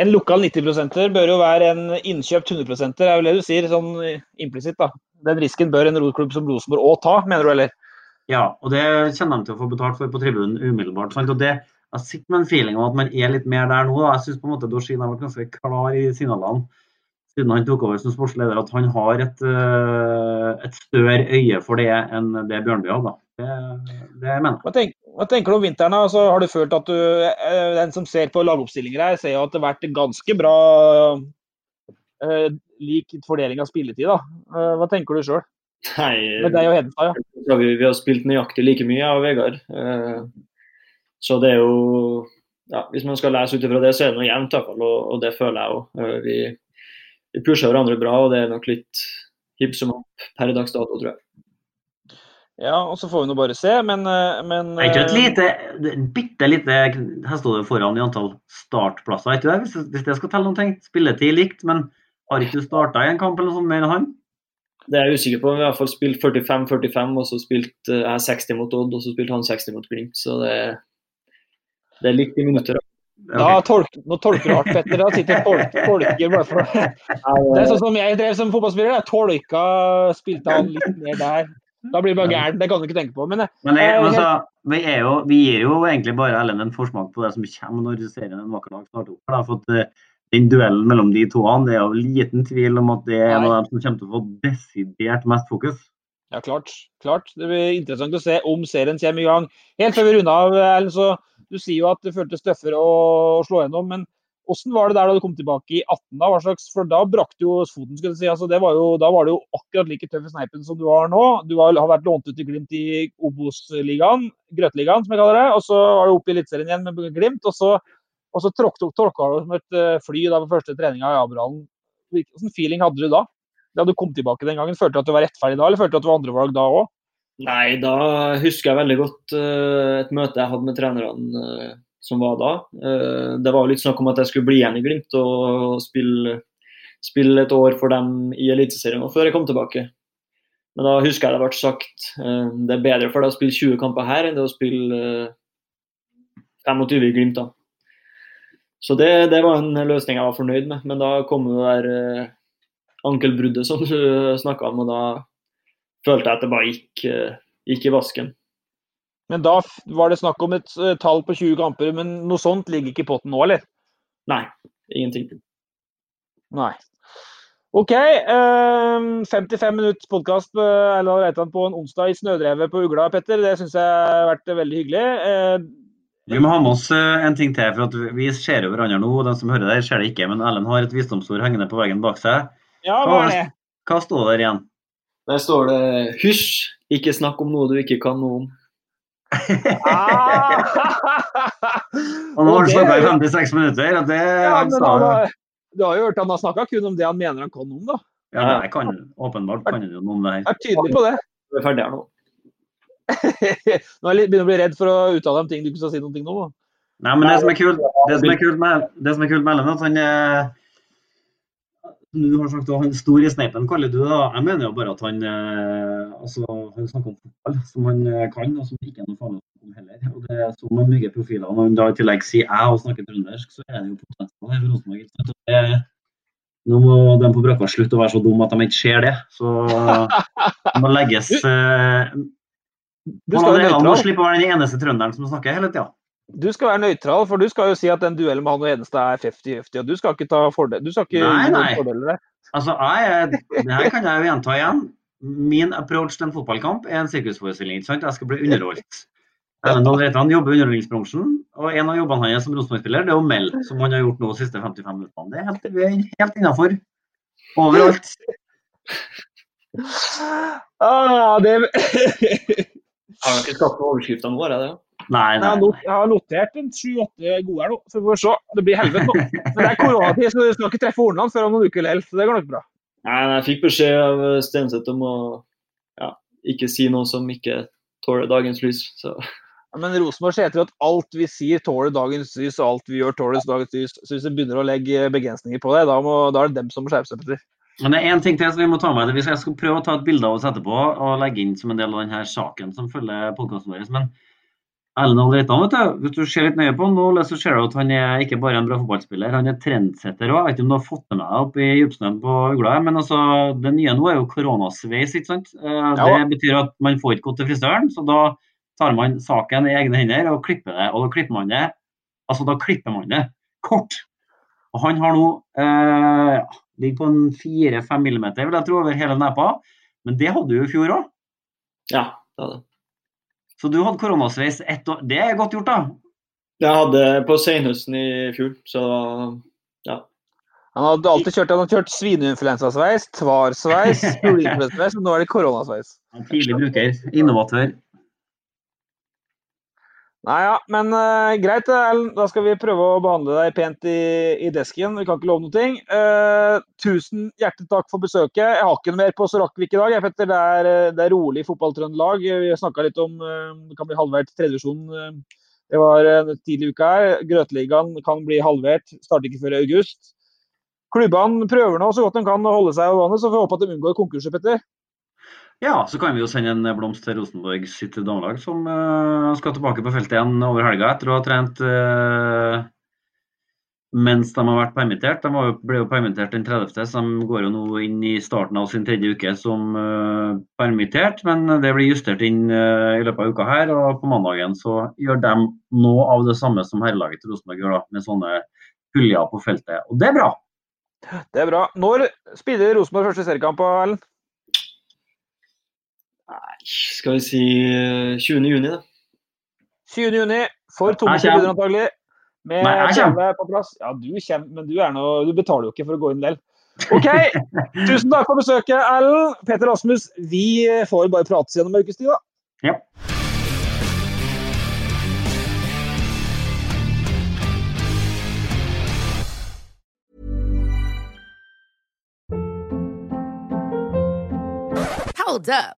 en lokal 90-prosenter bør jo være en innkjøpt 100-prosenter, er vel det du sier, sånn implisitt. da. Den risken bør en rotklubb som Rosenborg òg ta, mener du, eller? Ja, og det kjenner de til å få betalt for på tribunen umiddelbart. Sant? og det jeg sitter med en feeling om at man er litt mer der nå. Da. Jeg syns Dorsin har vært ganske klar i signalene siden han tok over som sportsleder, at han har et, eh, et større øye for det enn det Bjørnby hadde. Det, det mener jeg. Hva, tenk, hva tenker du om vinteren? Altså, har du følt at du, eh, den som ser på lagoppstillinger her, ser jo at det har vært ganske bra eh, lik fordeling av spilletid. da. Eh, hva tenker du sjøl? Med deg og Hedenstad, ja. Vi, vi, har spilt nøyaktig like mye, jeg og Vegard. Eh, så det er jo ja, Hvis man skal lese ut ifra det, så er det noe jevnt, iallfall. Og, og det føler jeg òg. Eh, vi, vi pusher hverandre bra, og det er nok litt hipp som opp per dags dato, tror jeg. Ja, og så får vi nå bare se, men, eh, men Er ikke et eh, lite, bitte lite Her sto det foran i antall startplasser, ikke det? Hvis, hvis det skal telle noen ting. Spilletid likt, men har ikke du starta i en kamp eller noe sånt mer enn han? Det er jeg usikker på. Vi har i hvert fall spilt 45-45, og så spilt eh, jeg 60 mot Odd, og så spilte han 60 mot Glimt. Så det, det er likt i minutter. Da. Da tolk, nå tolker du hardt, Petter. Da sitter folk tolker bare for Det er sånn som jeg drev som fotballspiller. Jeg tolka, spilte han litt mer der. Da blir det bare gærent. Det kan du ikke tenke på. Men, men jeg, altså, vi, jo, vi, gir jo egentlig bare Ellen en forsmak på det som kommer når serien en vakker dag opp. Da, for at, uh, den duellen mellom de to det er jo liten tvil om at det er en av dem som kommer til å få desidert mest fokus. Ja, klart. klart. Det blir interessant å se om serien kommer i gang. Helt før vi runder av, Ellen, så Du sier jo at det føltes tøffere å, å slå gjennom. men hvordan var det der da du kom tilbake i 18? da? Hva slags, for da brakte jo foten. skulle jeg si. Altså, var jo, da var du jo akkurat like tøff i sneipen som du har nå. Du har, har vært lånt ut til Glimt i Obos-ligaen, Grøtligaen som jeg kaller det. Og så var du oppe i Eliteserien igjen med Glimt. Og så, og så tråkka du som et eh, fly da på første treninga i Abrahallen. Hvilken feeling hadde du da? Da du kom tilbake den gangen, Følte du at du var rettferdig da, eller følte du at du var andrevalg da òg? Nei, da husker jeg veldig godt uh, et møte jeg hadde med trenerne. Uh, som var da. Eh, det var litt snakk om at jeg skulle bli igjen i Glimt og spille, spille et år for dem i Eliteserien før jeg kom tilbake. Men da husker jeg det ble sagt eh, det er bedre for deg å spille 20 kamper her enn det å spille 25 eh, i Glimt. da. Så det, det, var en løsning jeg var fornøyd med. Men da kom det der eh, ankelbruddet som du snakka om, og da følte jeg at det bare gikk, gikk, i vasken. Men da var det snakk om et uh, tall på 20 kamper, men noe sånt ligger ikke i potten nå, eller? Nei, ingenting. Nei. OK. Eh, 55 minutts podkast på en onsdag i snødrevet på Ugla, Petter. Det syns jeg har vært veldig hyggelig. Eh, vi må ha med oss eh, en ting til, for at vi ser jo hverandre nå. De som hører der, ser det ikke. Men Ellen har et visdomsord hengende på veggen bak seg. Ja, hva er det? Hva står der igjen? Der står det 'hysj, ikke snakk om noe du ikke kan noe om'. Ah! og nå har du snakka i 56 minutter, og det ja, han sa han, Du har jo hørt han har snakka kun om det han mener han kan om, da. Ja, jeg kan, åpenbart kan han jo noe om det her. Er tydelig på det. Du er ferdig her nå. Nå begynner jeg å bli redd for å uttale om ting du ikke skal si noe om. Nei, men det som er kult, det som er kult med, det som er kult med Ellen, at han er du har sagt at han stor i sneipen, kaller du det. Jeg mener jo bare at han eh, altså, han snakker om fotball som han eh, kan, og som ikke er noe farlig om heller. Og det er som man bygger profiler. Når han da i tillegg sier 'jeg' og snakker trøndersk, så er det jo potensial her for Rosenborg. Nå må de på Brakka slutte å være så dumme at de ikke ser det. Så det må legges eh, du skal jo nøytral. Må slippe å være den eneste trønderen som snakker hele tida. Du skal være nøytral, for du skal jo si at den duellen med han og eneste er 50-50. Og du skal ikke ta fordel, du skal ikke nei, nei. fordeler der. Altså, jeg, det her kan jeg jo gjenta igjen. Min approach til en fotballkamp er en sirkusforestilling. ikke sant? Jeg skal bli underholdt. Erlend Reitan jobber i underholdningsbransjen, og en av jobbene hans som Rosenborg-spiller det er å melde, som han har gjort nå de siste 55 minuttene. Det er helt, helt innafor. Overalt. Ah, det Har dere skapt noen våre? Er det? Nei, nei, nei. Jeg har notert en sju-åtte gode her nå, så vi får se. Det blir helvete nå. Men det er koronatid, så du skal ikke treffe Hornland før om noen uker likevel. Så det går nok bra. Nei, Jeg fikk beskjed av Stenseth om å ja, ikke si noe som ikke tåler dagens lys. Så. Ja, men Rosenborg ser etter at alt vi sier tåler dagens lys, og alt vi gjør tåler dagens lys. Så hvis vi begynner å legge begrensninger på det, da, må, da er det dem som må skjerpe seg. Petter. Men det er én ting til som vi må ta med. Jeg skal prøve å ta et bilde av oss etterpå og legge inn som en del av denne saken som følger podkasten vår. Men Ellen Reitan, vet du, hvis du ser litt nøye på nå, så ser du at han er ikke bare en bra fotballspiller, han er trendsetter òg. Jeg vet ikke om du har fått med deg opp i djupsnøen på Ugla, men altså, det nye nå er jo koronasveis. ikke sant? Eh, det betyr at man får ikke gått til frisøren, så da tar man saken i egne hender og klipper det. Og da klipper man det altså da klipper man det kort. Og han har nå eh, Ligger på en 4-5 millimeter, vil jeg tro, over hele nepa. Men det hadde du i fjor òg? Ja, det hadde Så du hadde koronasveis ett år. Det er godt gjort, da? Jeg hadde på senhøsten i fjor, så ja. Han hadde alltid kjørt, han hadde kjørt svineinfluensasveis, tvarsveis, fugleinfluensasveis, og nå er det koronasveis. Tidlig bruker. Innovatør. Nei ja, men uh, greit. Ellen. Da skal vi prøve å behandle deg pent i, i desken. Vi kan ikke love noe. Uh, tusen hjertelig takk for besøket. Jeg har ikke noe mer på Så rakk vi ikke i dag. Jeg vet Det er, eh, det er rolig fotballtrøndelag. Vi snakka litt om uh, det kan bli halvert tredjevisjon. Det var en tidlig uke her. Grøteligaen kan bli halvert. Starter ikke før i august. Klubbene prøver nå så godt de kan å holde seg over vannet, så får vi håpe at de unngår konkurser, Petter. Ja, så kan vi jo sende en blomst til Rosenborg sitt damelag, som uh, skal tilbake på feltet igjen over helga etter å ha trent uh, mens de har vært permittert. De jo, ble jo permittert den 30., så de går jo nå inn i starten av sin tredje uke som uh, permittert. Men det blir justert inn i løpet av uka her, og på mandagen så gjør de noe av det samme som herrelaget til Rosenborg gjør, da, med sånne puljer på feltet. Og det er bra. Det er bra. Når spiller Rosenborg første seriekamp, Ellen? Nei, skal vi si 20. Eh, juni, da. 20. juni for tomme tribuner antagelig. Med kommer. på plass. Ja, du kommer, men du, er noe, du betaler jo ikke for å gå inn del. OK! Tusen takk for besøket, Erlend. Peter Rasmus, vi får bare prates gjennom en ukes tid, da. Ja. Hold up.